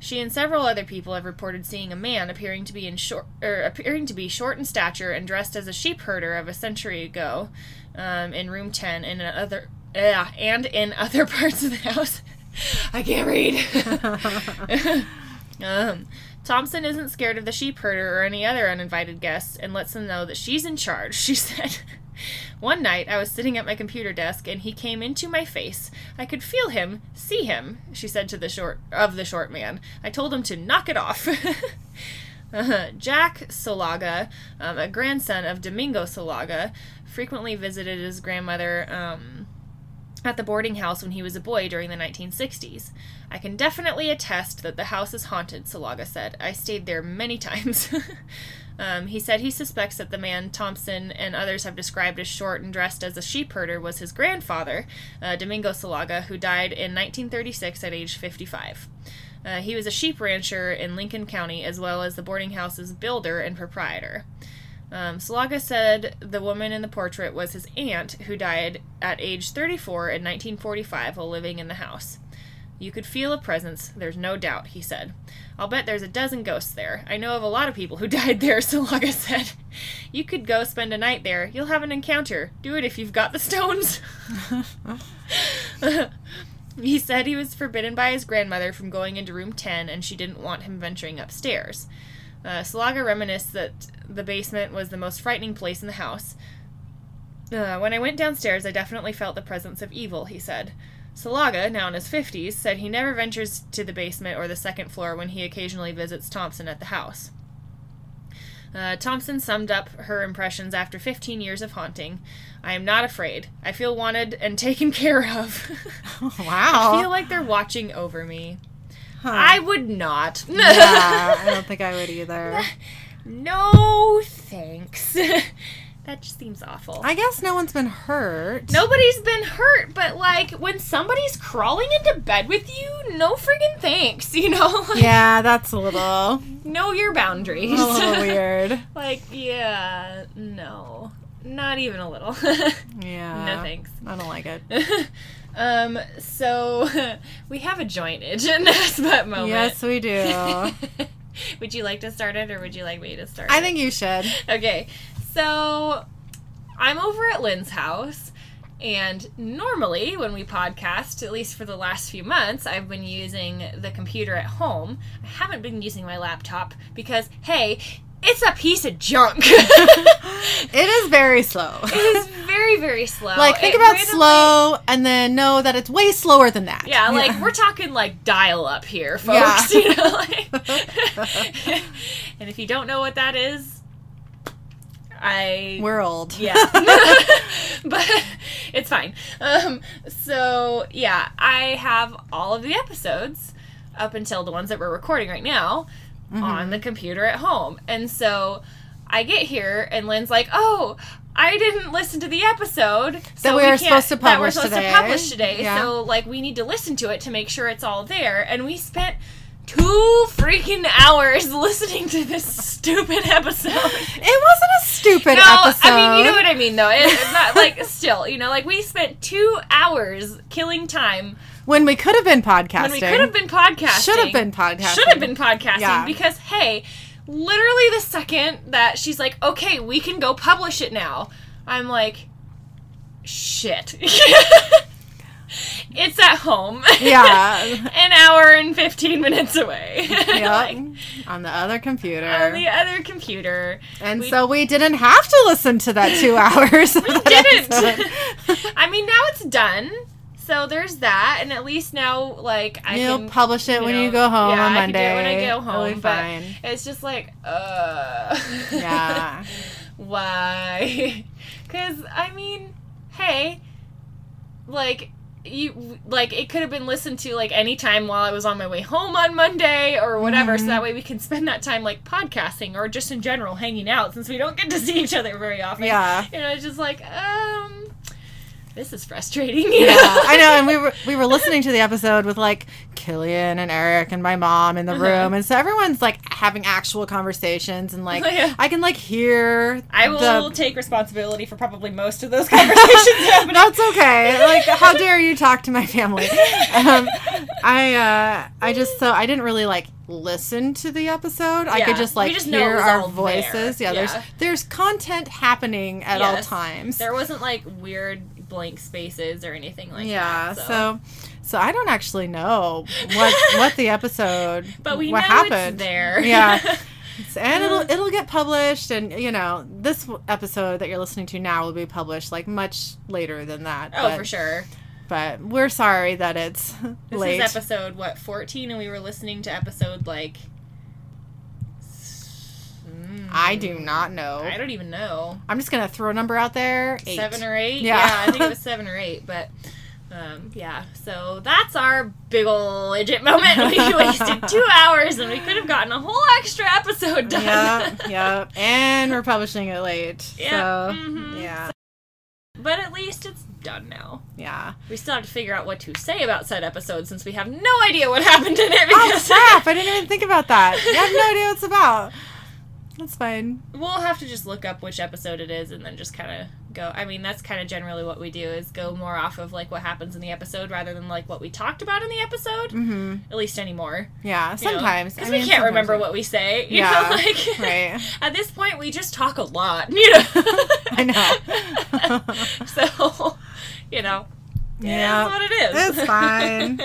She and several other people have reported seeing a man appearing to be in short, er, appearing to be short in stature and dressed as a sheep herder of a century ago, um, in room 10 and in other, uh, and in other parts of the house. [laughs] I can't read. [laughs] um, Thompson isn't scared of the sheep herder or any other uninvited guests and lets them know that she's in charge, [laughs] she said. One night, I was sitting at my computer desk and he came into my face. I could feel him, see him, she said to the short of the short man. I told him to knock it off. uh, Jack Solaga, um, a grandson of Domingo Solaga, frequently visited his grandmother um, at the boarding house when he was a boy during the 1960s. I can definitely attest that the house is haunted, Solaga said. I stayed there many [laughs] times. um, he said he suspects that the man Thompson and others have described as short and dressed as a sheep herder was his grandfather, uh, Domingo Solaga, who died in 1936 at age 55. Uh, he was a sheep rancher in Lincoln County as well as the boarding house's builder and proprietor. Um, Solaga said the woman in the portrait was his aunt, who died at age 34 in 1945 while living in the house. You could feel a presence, there's no doubt, he said. I'll bet there's a dozen ghosts there. I know of a lot of people who [laughs] died there, [laughs] Solaga said. You could go spend a night there. You'll have an encounter. Do it if you've got the stones. [laughs] he said he was forbidden by his grandmother from going into room 10 and she didn't want him venturing upstairs. Uh, Solaga reminisced that the basement was the most frightening place in the house. Uh, when I went downstairs, I definitely felt the presence of evil, he said. Solaga, now in his 50s, said he never ventures to the basement or the second floor when he occasionally visits Thompson at the house. Uh, Thompson summed up her impressions after 15 years of haunting. I am not afraid. I feel wanted and [laughs] taken care of. [laughs] wow. I feel like they're watching over me. Huh. I would not. [laughs] yeah, I don't think I would either. [laughs] no, thanks. [laughs] that just seems awful. I guess no one's been hurt. Nobody's been hurt, but like when somebody's crawling into bed with you, no friggin' thanks, you know? Like, Yeah, that's a little, Know your boundaries. a little weird. like, yeah, no. Not even a little. Yeah. no thanks. I don't like it. Um, so [laughs] we have a joint in this but moment. Yes, we do. [laughs] would you like to start it or would you like me to start I it? think you should. Okay, So I'm over at Lynn's house, and normally when we podcast, at least for the last few months, I've been using the computer at home. I haven't been using my laptop because, hey, it's a piece of junk. [laughs] It is very slow. [laughs] it is very, very slow. like think It about randomly- slow and then know that it's way slower than that. Yeah, like we're talking like dial up here, [laughs] folks. Yeah. You know, like, and if you don't know what that is, I we're old. yeah, but it's fine. Um, so yeah, I have all of the episodes up until the ones that we're recording right now Mm-hmm. on the computer at home, and so I get here and Lynn's like, "Oh." I didn't listen to the episode so we were can't- supposed to that we're supposed today. to publish today. Yeah. So like we need to listen to it to make sure it's all there. And we spent two freaking hours [laughs] listening to this stupid episode. [laughs] It wasn't a stupid No, episode. I mean, you know what I mean, though. It, it's not like [laughs] still, you know, like we spent two hours killing time when we could have been podcasting. when we could have been podcasting. Should have been podcasting. Should have been podcasting Yeah. because hey, literally the second that she's like, "Okay, we can go publish it now," I'm like, "Shit." [laughs] it's at home. Yeah. [laughs] An hour and 15 minutes away. [laughs] Yep. Like, on the other computer. on the other computer. and we- so we didn't have to listen to that two hours. We didn't. I mean, now it's done. So there's that, and at least now, like, I You'll can publish it when know, you go home yeah, on I can do it when I go It'll home. be but fine. it's just like, uh, Yeah. [laughs] why? [laughs] Because I mean, hey, like you like it could have been listened to like anytime while I was on my way home on Monday or whatever, so Mhm. that way we can spend that time like podcasting or just in general hanging out since we don't get to see each other very often. Yeah. You know, it's just like, um, this is frustrating. Yeah? [laughs] I know, and we were we were listening to the episode with like Killian and Eric and my mom in the Uh-huh. room, and so everyone's like having actual conversations, and like Yeah. I can like hear. I will the- take responsibility for probably most of those [laughs] conversations [laughs] happening. That's okay. Like, how dare you talk to my family? Um, I uh, I just so I didn't really like listen to the episode. I could just like just hear our voices. there. Yeah, there's there's content happening at all times. There wasn't like weird blank spaces or anything like yeah, that. Yeah. So so I don't actually know what what the episode [laughs] but we what know happened. it's there. [laughs] Yeah. [laughs] and it'll uh. it'll get published and you know this episode that you're listening to now will be published like much later than that oh, but, for sure. but we're sorry that it's This late is episode what 14, and we were listening to episode like. I do not know I don't even know. i'm just gonna throw a number out there eight. Seven or eight? Yeah. I think it was [laughs] seven or eight, but. Um, yeah, so that's our big ol' legit moment. [laughs] We wasted two hours and we could have gotten a whole extra episode done. yeah [laughs] yeah and we're publishing it late Yeah, so mhm. yeah But at least it's done now. yeah We still have to figure out what to say about said episode since we have no idea what happened in it. oh Because crap i didn't even think about that i have no idea what it's about that's fine we'll have to just look up which episode it is and then just kind of go. I mean, that's kind of generally what we do is go more off of like what happens in the episode rather than like what we talked about in the episode. mm-hmm At least anymore. yeah sometimes because we mean, can't remember we- what we say. You Yeah, know, [laughs] like right. at this point, we just talk a lot. [laughs] You know. I know. [laughs] so, you know. Yeah. Is what it is. It's fine.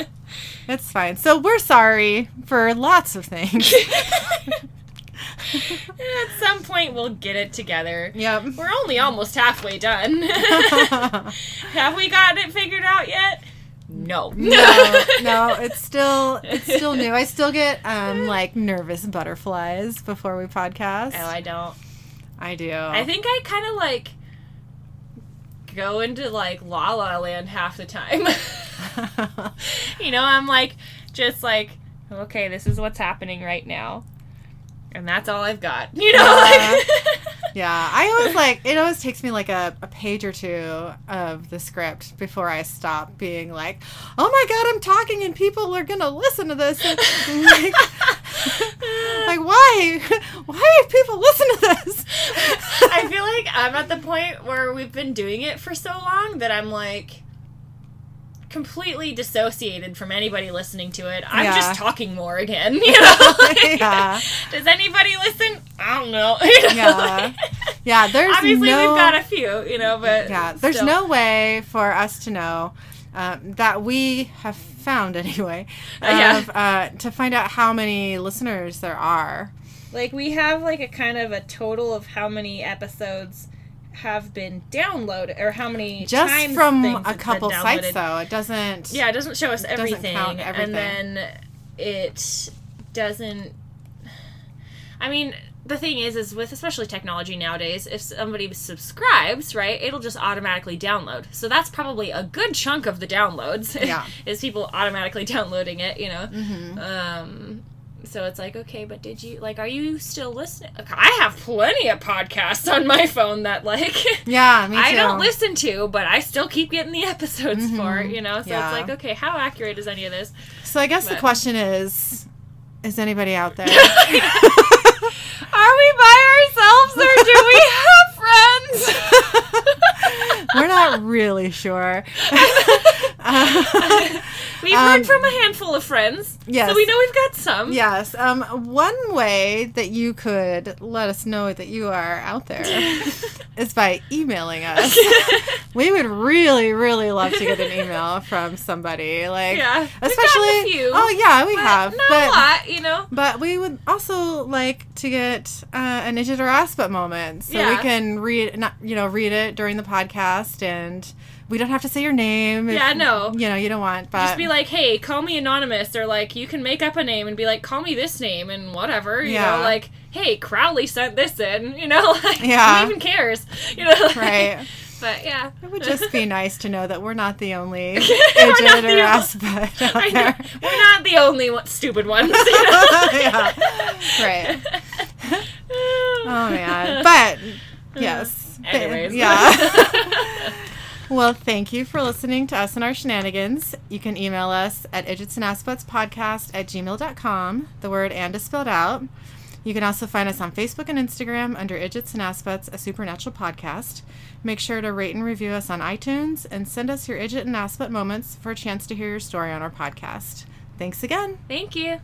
It's fine. So we're sorry for lots of things. At some point, we'll get it together. yep. We're only almost halfway done. [laughs] Have we gotten it figured out yet? No. no, no, it's still it's still new. I still get um like nervous butterflies before we podcast. Oh, I don't. I do. I think I kind of like go into like La La Land half the time. [laughs] [laughs] you know, I'm like, just like, okay, this is what's happening right now. And that's all I've got. [laughs] You know, Yeah. like, [laughs] yeah, I always like it. Always takes me like a, a page or two of the script before I stop being like, "Oh my god, I'm talking and people are gonna listen to this." And, [laughs] like, like, why? Why do people listen to this? I feel like I'm at the point where we've been doing it for so long that I'm like completely dissociated from anybody listening to it. I'm Yeah. just talking more again. [laughs] You know? [laughs] Like, Yeah. Does anybody listen? I don't know. [laughs] You know, Yeah. like- Yeah, there's Obviously, no, we've got a few, you know, but yeah, there's still. no way for us to know um, that we have found anyway Uh, yeah. of, uh, to find out how many listeners there are. like we have like a kind of a total of how many episodes have been downloaded or how many Just times from a couple sites, though, it doesn't. Yeah, it doesn't show us everything, doesn't everything, count everything. and then it doesn't. I mean, the thing is, is with especially technology nowadays, if somebody subscribes, right, it'll just automatically download. So that's probably a good chunk of the downloads. Yeah. [laughs] is people automatically [laughs] downloading it, you know. Mhm. Um. So it's like, okay, but did you like? Are you still listening? I have plenty of podcasts on my phone that like. [laughs] Yeah, me too. I don't listen to, but I still keep getting the [laughs] episodes for it, you know? So Yeah. it's like, okay, how accurate is any of this? So I guess the question is, is anybody out there? [laughs] Are we by ourselves or do we have friends? [laughs] We're not really sure. [laughs] We've Um, heard from a handful of friends. yes. So we know we've got some. Yes. Um, one way that you could let us know that you are out there [laughs] is by emailing us. we would really, really love to get an email from somebody. Like, Yeah. Especially. a few, oh yeah, we have. Not but a lot, you know? but we would also like to get uh, an Aspet moment, so we can read, not you know, read it during the podcast, and we don't have to say your name. if, Yeah, no. You know, you don't want, but Just be like, hey, call me anonymous, or like, you can make up a name and be like, call me this name and whatever, you Yeah. know, like, hey, Crowley sent this in, [laughs] you know, [laughs] like, Yeah. who even cares, [laughs] you know, like- right. But yeah, It would just be nice to know that we're not the only We're not the or only- out I know. there. We're not the only one, stupid ones. You know? yeah. Right. Oh man. But yes. Anyways. Yeah. [laughs] well, thank you for listening to us and our shenanigans. You can email us at idgits and aspets podcast at gmail.com. The word and is spelled out. You can also find us on Facebook and Instagram under Idgits and Aspets, a supernatural podcast. Make sure to rate and review us on iTunes and send us your Idgit and Aspet moments for a chance to hear your story on our podcast. Thanks again. Thank you.